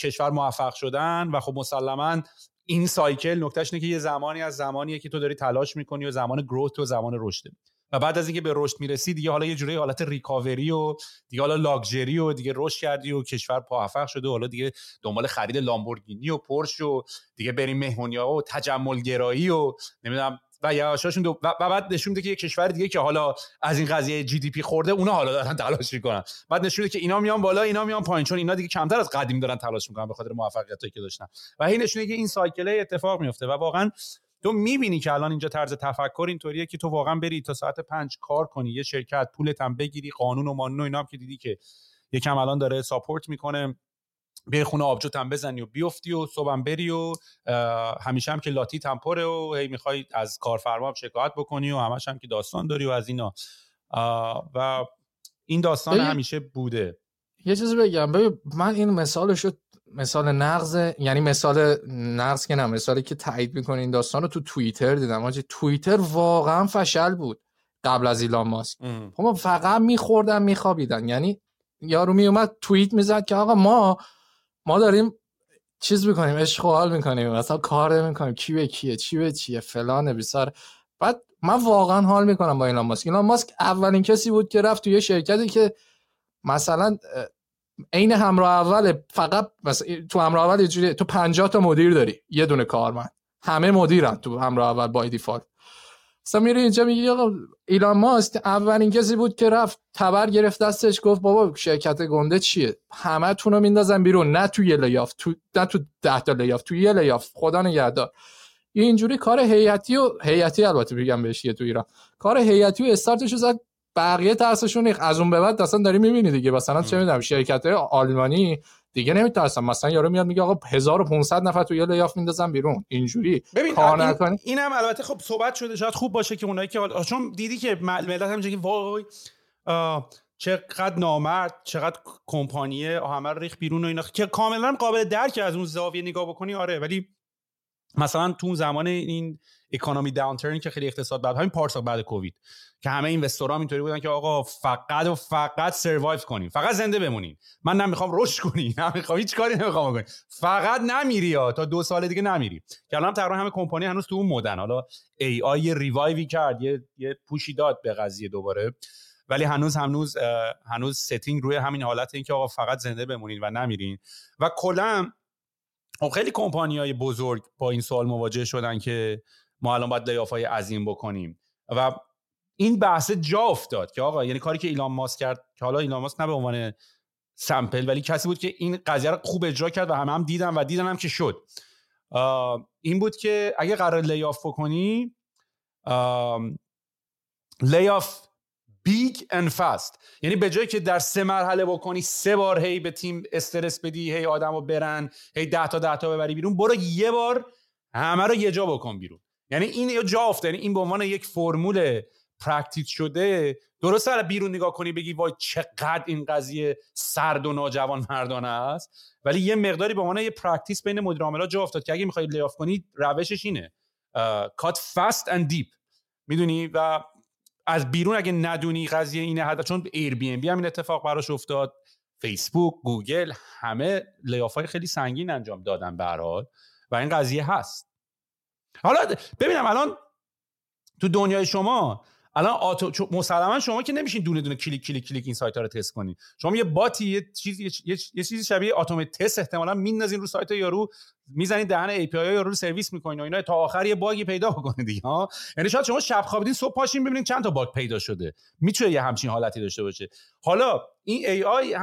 کشور موفق شدن و خب مسلما این سایکل نکتهش اینه که یه زمانی از زمانیه که تو داری تلاش می‌کنی و زمان گروت و زمان رشده و بعد از اینکه به رشد می‌رسی دیگه حالا یه جوری حالت ریکاوری و دیگه حالا لاکچری و دیگه رشد کردی و کشور موفق شده و حالا دیگه دنبال خرید لامبورگینی و پرش و دیگه بریم مهمونیا و تجمل گرایی و نمی‌دونم و یواشاشون دو و بعد نشون میده که یه کشور دیگه که حالا از این قضیه جی دی پی خورده اونا حالا دارن تلاش می‌کنن. بعد نشون میده که اینا میان بالا اینا میان پایین چون اینا دیگه کمتر از قدیم دارن تلاش می‌کنن به خاطر موفقیتایی که داشتن. و این نشونه که این سایکل اتفاق میفته و واقعا تو می‌بینی که الان اینجا طرز تفکر اینطوریه که تو واقعا بری تا ساعت پنج کار کنی یه شرکت پولت هم بگیری قانون و مانون و اینا هم که دیدی که یکم الان داره ساپورت می‌کنه به خونه آبجوت هم بزنی و بیفتی و صبحم بری و همیشه هم که لاتی تمپره و هی می‌خوای از کارفرما شکایت بکنی و همش هم که داستان داری و از اینا. و این داستان همیشه بوده. یه چیزی بگم. ببین من این مثالش رو مثال نقض یعنی مثال نقض که نه مثالی که تایید می‌کنه این داستان رو تو توییتر دیدم. آجی توییتر واقعا فشل بود قبل از ایلان ماسک. خب فقط میخوردن میخوابیدن. یعنی یارو میومد توییت می‌زد که آقا ما ما داریم چیز می‌کنیم اشغال می‌کنیم مثلا کار نمی‌کنیم کی به کیه چی به چیه فلان بیسار. بعد من واقعا حال می‌کنم با ایلان ماسک. ایلان ماسک اولین کسی بود که رفت توی شرکتی که مثلا عین همراه اول فقط مثلا تو همراه اول یه تو 50 تا مدیر داری یه دونه کارمند. همه مدیرن تو همراه اول بای دیفالت. مثلا میری اینجا میگی آقا ایلان ماسک اولین کسی بود که رفت تبر گرفت دستش گفت بابا شرکت گنده چیه؟ همه تون رو میندازن بیرون نه تو یه لیاف تو نه تو 10 تا لیاف تو یه لیاف. خدا نگهدار. اینجوری کار هیئتی و هیئتی البته میگم بهش تو ایران. کار هیئتی و استارتش زد بقیه ترسشون از اون به بعد اصلا داری می‌بینی دیگه. مثلا چه می‌دونم شرکت آلمانی دیگه نمیترسن. مثلا یارو میاد میگه آقا 1500 نفر تو یه لیاف میندازن بیرون. اینجوری ببین کار این اینم البته خب صحبت شده. شاید خوب باشه که اونایی که چون دیدی که ملت هم که وای چقدر نامرد چقدر کمپانیه همه ریخ بیرون و اینا. که کاملا قابل درک از اون زاویه نگاه بکنی آره. ولی مثلا تو زمان این economy downturn که خیلی اقتصاد بعد همین پارسال بعد کووید. که همه investor ا اینطوری بودن که آقا فقط و فقط survive کنیم. فقط زنده بمونیم. من نمی‌خوام رشد کنی. نمی‌خوام هیچ کاری نمی‌خوام بکنی. فقط نمیری ها. تا دو سال دیگه نمیری. که الان تقریبا همه کمپانی هنوز تو اون mode ان حالا AI revive ی کرد. یه یه push ی داد به قضیه دوباره. ولی هنوز هنوز هنوز setting روی همین حالت این که آقا فقط زنده بمونین و نمیرین. و کلا خب خیلی کمپانی های بزرگ با این سوال مواجه شدن که ما الان باید layoff های عظیم بکنیم. و این بحث جا افتاد که آقا یعنی کاری که ایلان ماسک کرد که حالا ایلان ماسک نه به عنوان sample ولی کسی بود که این قضیه رو خوب اجرا کرد و همه هم دیدن و دیدن هم که شد. این بود که اگه قرار layoff بکنی layoff big and fast یعنی به جایی که در سه مرحله بکنی سه بار هی به تیم استرس بدی هی آدم رو برن هی ده تا ده تا ببری بیرون برو یه بار همه رو یه جا بکن بیرون. یعنی این جا افته یعنی این به عنوان یک فرمول practice شده درسته از بیرون نگاه کنی بگی وای چقدر این قضیه سرد و ناجوان مردانه است ولی یه مقداری به عنوان یه practice بین مدیر عاملا جا افتاد که اگه می‌خوای layoff کنی روشش اینه. cut fast and deep می‌دونی؟ و از بیرون اگه ندونی قضیه اینه حتی چون Airbnb هم این اتفاق براش افتاد فیسبوک گوگل همه layoff های خیلی سنگین انجام دادن به و این قضیه هست. حالا ببینم الان تو دنیای شما الان آتو مسلما شما که نمیشین دونه دونه کلیک کلیک کلیک این سایت ها رو تست کنین. شما یه bot ی یه چیزی یه, چیزی شبیه automate test احتمالاً میندازین رو سایت یارو می‌زنین دهن API یارو رو سرویس می‌کنین و اینا تا آخر یه bug ی پیدا بکنه دیگه ها. یعنی شاید شما شب خوابیدین صبح پاشین ببینین چند تا bug پیدا شده. می‌تونه یه همچین حالتی داشته باشه. حالا این AI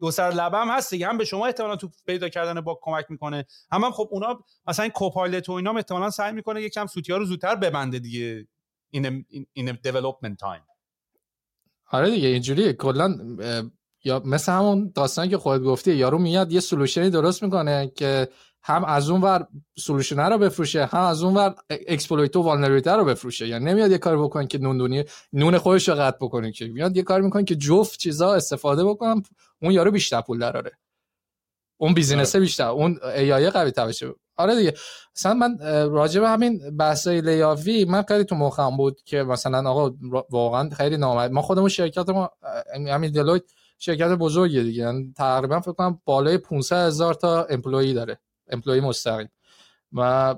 دو سر لبم هست دیگه هم به شما احتمالاً تو پیدا کردن bug کمک می‌کنه هم, هم خب اونا مثلا Copilot و اینا احتمالاً سعی می‌کنه یکم سوتیا رو زودتر ببنده دیگه. In a, in, a development time. آره دیگه اینجوری کلا یا مثل همون داستانی که خودت گفتی یارو میاد یه solution ی درست می‌کنه که هم از اون ور solution رو بفروشه هم از اون ور exploit و vulnerability رو بفروشه. یعنی نمیاد یه کار بکنه که نون دونی نون خودش رو قطع بکنه که. میاد یه کار می‌کنه که جفت چیزا استفاده بکنم اون یارو بیشتر پول دراره. اون business بیشتر اون AI قوی تر بشه. آره دیگه. مثلا من راجع به همین بحثای layoff ی من خیلی تو مخم بود که مثلا آقا واقعا خیلی نامرد. ما خودمون شرکت ما همین Deloitte شرکت بزرگیه دیگه. یعنی تقریبا فکر کنم بالای 500 هزار تا employee داره. employee مستقیم. و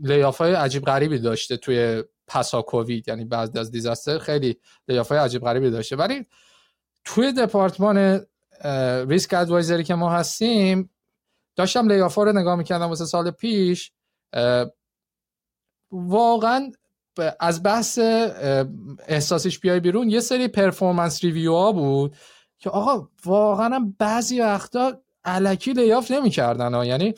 layoff های عجیب غریبی داشته توی پسا کووید. یعنی بعد از disaster خیلی layoff های عجیب غریبی داشته. ولی توی دپارتمان risk advisory که ما هستیم داشتم layoff ها رو نگاه می‌کردم واسه سال پیش واقعا از بحث احساسش بیای بیرون یه سری performance review ها بود که آقا واقعا بعضی وقتا الکی layoff نمی‌کردن ها. یعنی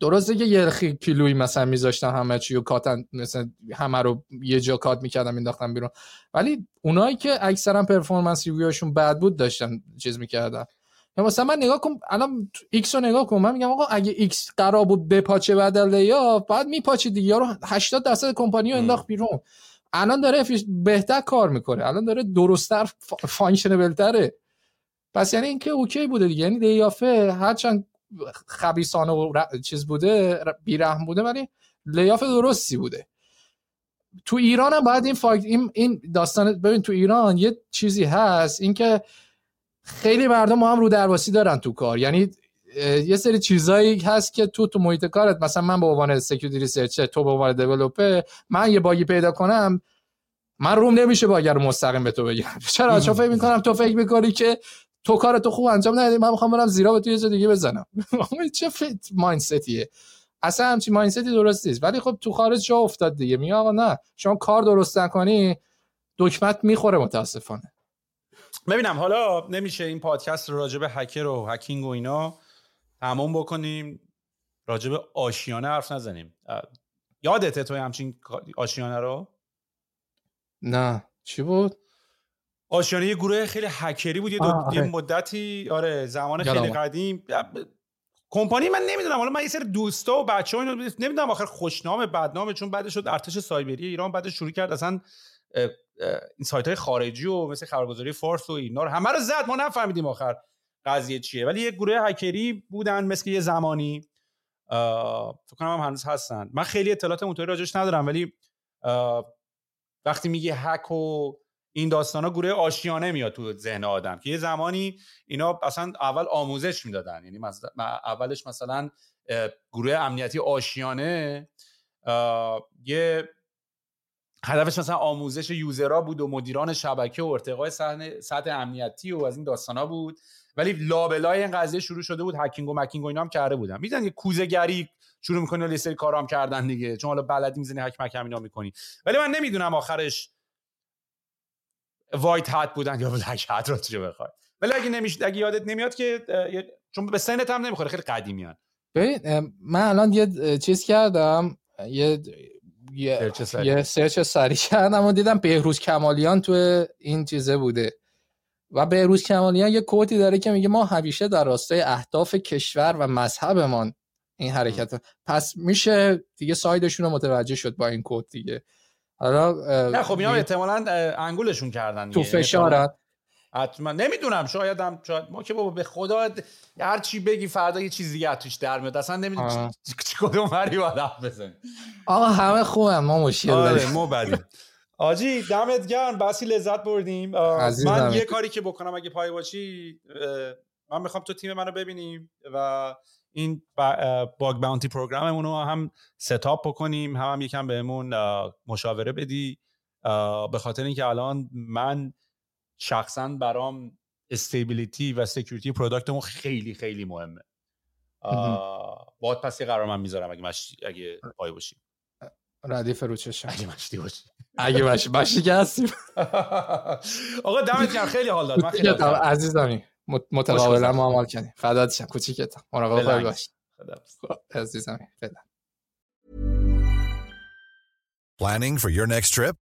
درسته که یه کیلویی مثلا میذاشتن همه چی و کاتن مثلا همه رو یه جا cut می‌کردن مینداختن بیرون. ولی اونایی که اکثرا performance review شون بد بود داشتن چیز می‌کردن. مثلا من نگاه کنم الان X رو نگاه کنم من میگم آقا اگه X قرار بود بپاچه بعد یا بعد میپاچه دیگه. رو 80 درصد کمپانی رو انداخت بیرون. الان داره بهتر کار می‌کنه. الان داره درستتر functional تره پس یعنی اینکه OK بوده دیگه. یعنی layoff ه هرچند خبیسانه و چیز بوده بیرحم بوده ولی layoff درستی بوده. تو ایران هم باید این fact این, این داستان ببین تو ایران یه چیزی هست. اینکه خیلی مردم هم رودرواسی دارن تو کار. یعنی یه سری چیزایی هست که تو تو محیط کارت مثلا من به عنوان security researcher تو به عنوان developer من یه bug ی پیدا کنم من روم نمیشه باگر رو مستقیم به تو بگم. چرا؟ چون فکر می‌کنم تو فکر می‌کنی که تو کار تو خوب انجام ندادی من می‌خوام برم زیرا به تو یه دیگه بزنم. چه فیت مایندستیه اصلا همچین مایندستی درست نیست. ولی خب تو خارج جا افتاد دیگه. می آقا نه. شما کار درست نکنی دکمت می‌خوره متاسفانه. ببینم حالا نمیشه این پادکست راجع به هکر و هکینگ و اینا تمام بکنیم راجع به آشیانه حرف نزنیم. یادته تو همچین آشیانه رو؟ نه. چی بود؟ آشیانه یه گروه خیلی هکری بود یه, آره. مدتی آره زمان خیلی قدیم. کمپانی من نمی‌دونم حالا من یه سری دوستا و بچه ها اینو نمی‌دونم آخر خوشنامه بدنامه چون بعدش شد ارتش سایبری ایران بعدش شروع کرد اصلا این سایت های خارجی و مثل خبرگزاری فارس و اینا رو همه رو زد. ما نفهمیدیم آخر قضیه چیه. ولی یه گروه هکری بودن مثل یه زمانی. فکر کنم هم هنوز هستن. من خیلی اطلاعات اونطوری راجش ندارم ولی وقتی میگه هک و این داستان ها گروه آشیانه میاد تو ذهن آدم که یه زمانی اینا اصلا اول آموزش می‌دادن. یعنی اولش مثلا گروه امنیتی آشیانه یه هدفش مثلا آموزش یوزرها بود و مدیران شبکه و ارتقای سطح امنیتی و از این ها بود. ولی لابلای این قضیه شروع شده بود hacking و مکینگ و اینا هم کرده بودن. می‌دونن یه کوزه شروع می‌کنی و سری کارام کردن دیگه. چون حالا بلدی می‌زنی هک مک اینا می‌کنی. ولی من نمی‌دونم آخرش white hat بودن یا black hat رو چه بخوای. ولی اگه نمیشه اگه یادت نمیاد که چون به سنت نمی‌خوره خیلی قدیمیان. ببین من الان یه چیز کردم یه یه سرچ یه سرچ سری کردم و دیدم بهروز کمالیان تو این چیزه بوده. و بهروز کمالیان یه کوتی داره که میگه ما همیشه در راستای اهداف کشور و مذهبمان این حرکت پس میشه دیگه سایدشون رو متوجه شد با این کوت دیگه. حالا نه خب اینا احتمالا انگولشون کردن تو فشارن. حتما. نمی‌دونم شاید هم شاید ما که بابا به خدا هر چی بگی فردا یه چیز دیگه توش در میاد. اصلا نمی‌دونم چی کدوم وری باید حرف بزنیم. آقا همه خوبه ما مشکل آره، ما بدیم. آجی دمت گرم. بسی لذت بردیم. من یه کاری که بکنم اگه پای باشی من می‌خوام تو تیم منو ببینیم و این bug bounty program مون رو هم setup بکنیم هم, هم یکم بهمون مشاوره بدی. به خاطر اینکه الان من شخصا برام stability و security product مون خیلی خیلی مهمه. باد پس یه قرار من می‌ذارم اگه مش... اگه پای باشی. ردیف رو چشم اگه مشتی باشی. اگه مشتی مشتی که هستیم. آقا دمت گرم. خیلی حال داد. من خیلی عزیزمی متقابلا معامل کنیم فدات شم. کوچیکتم. مراقب خودت باش. عزیزم فعلا Planning for your next trip?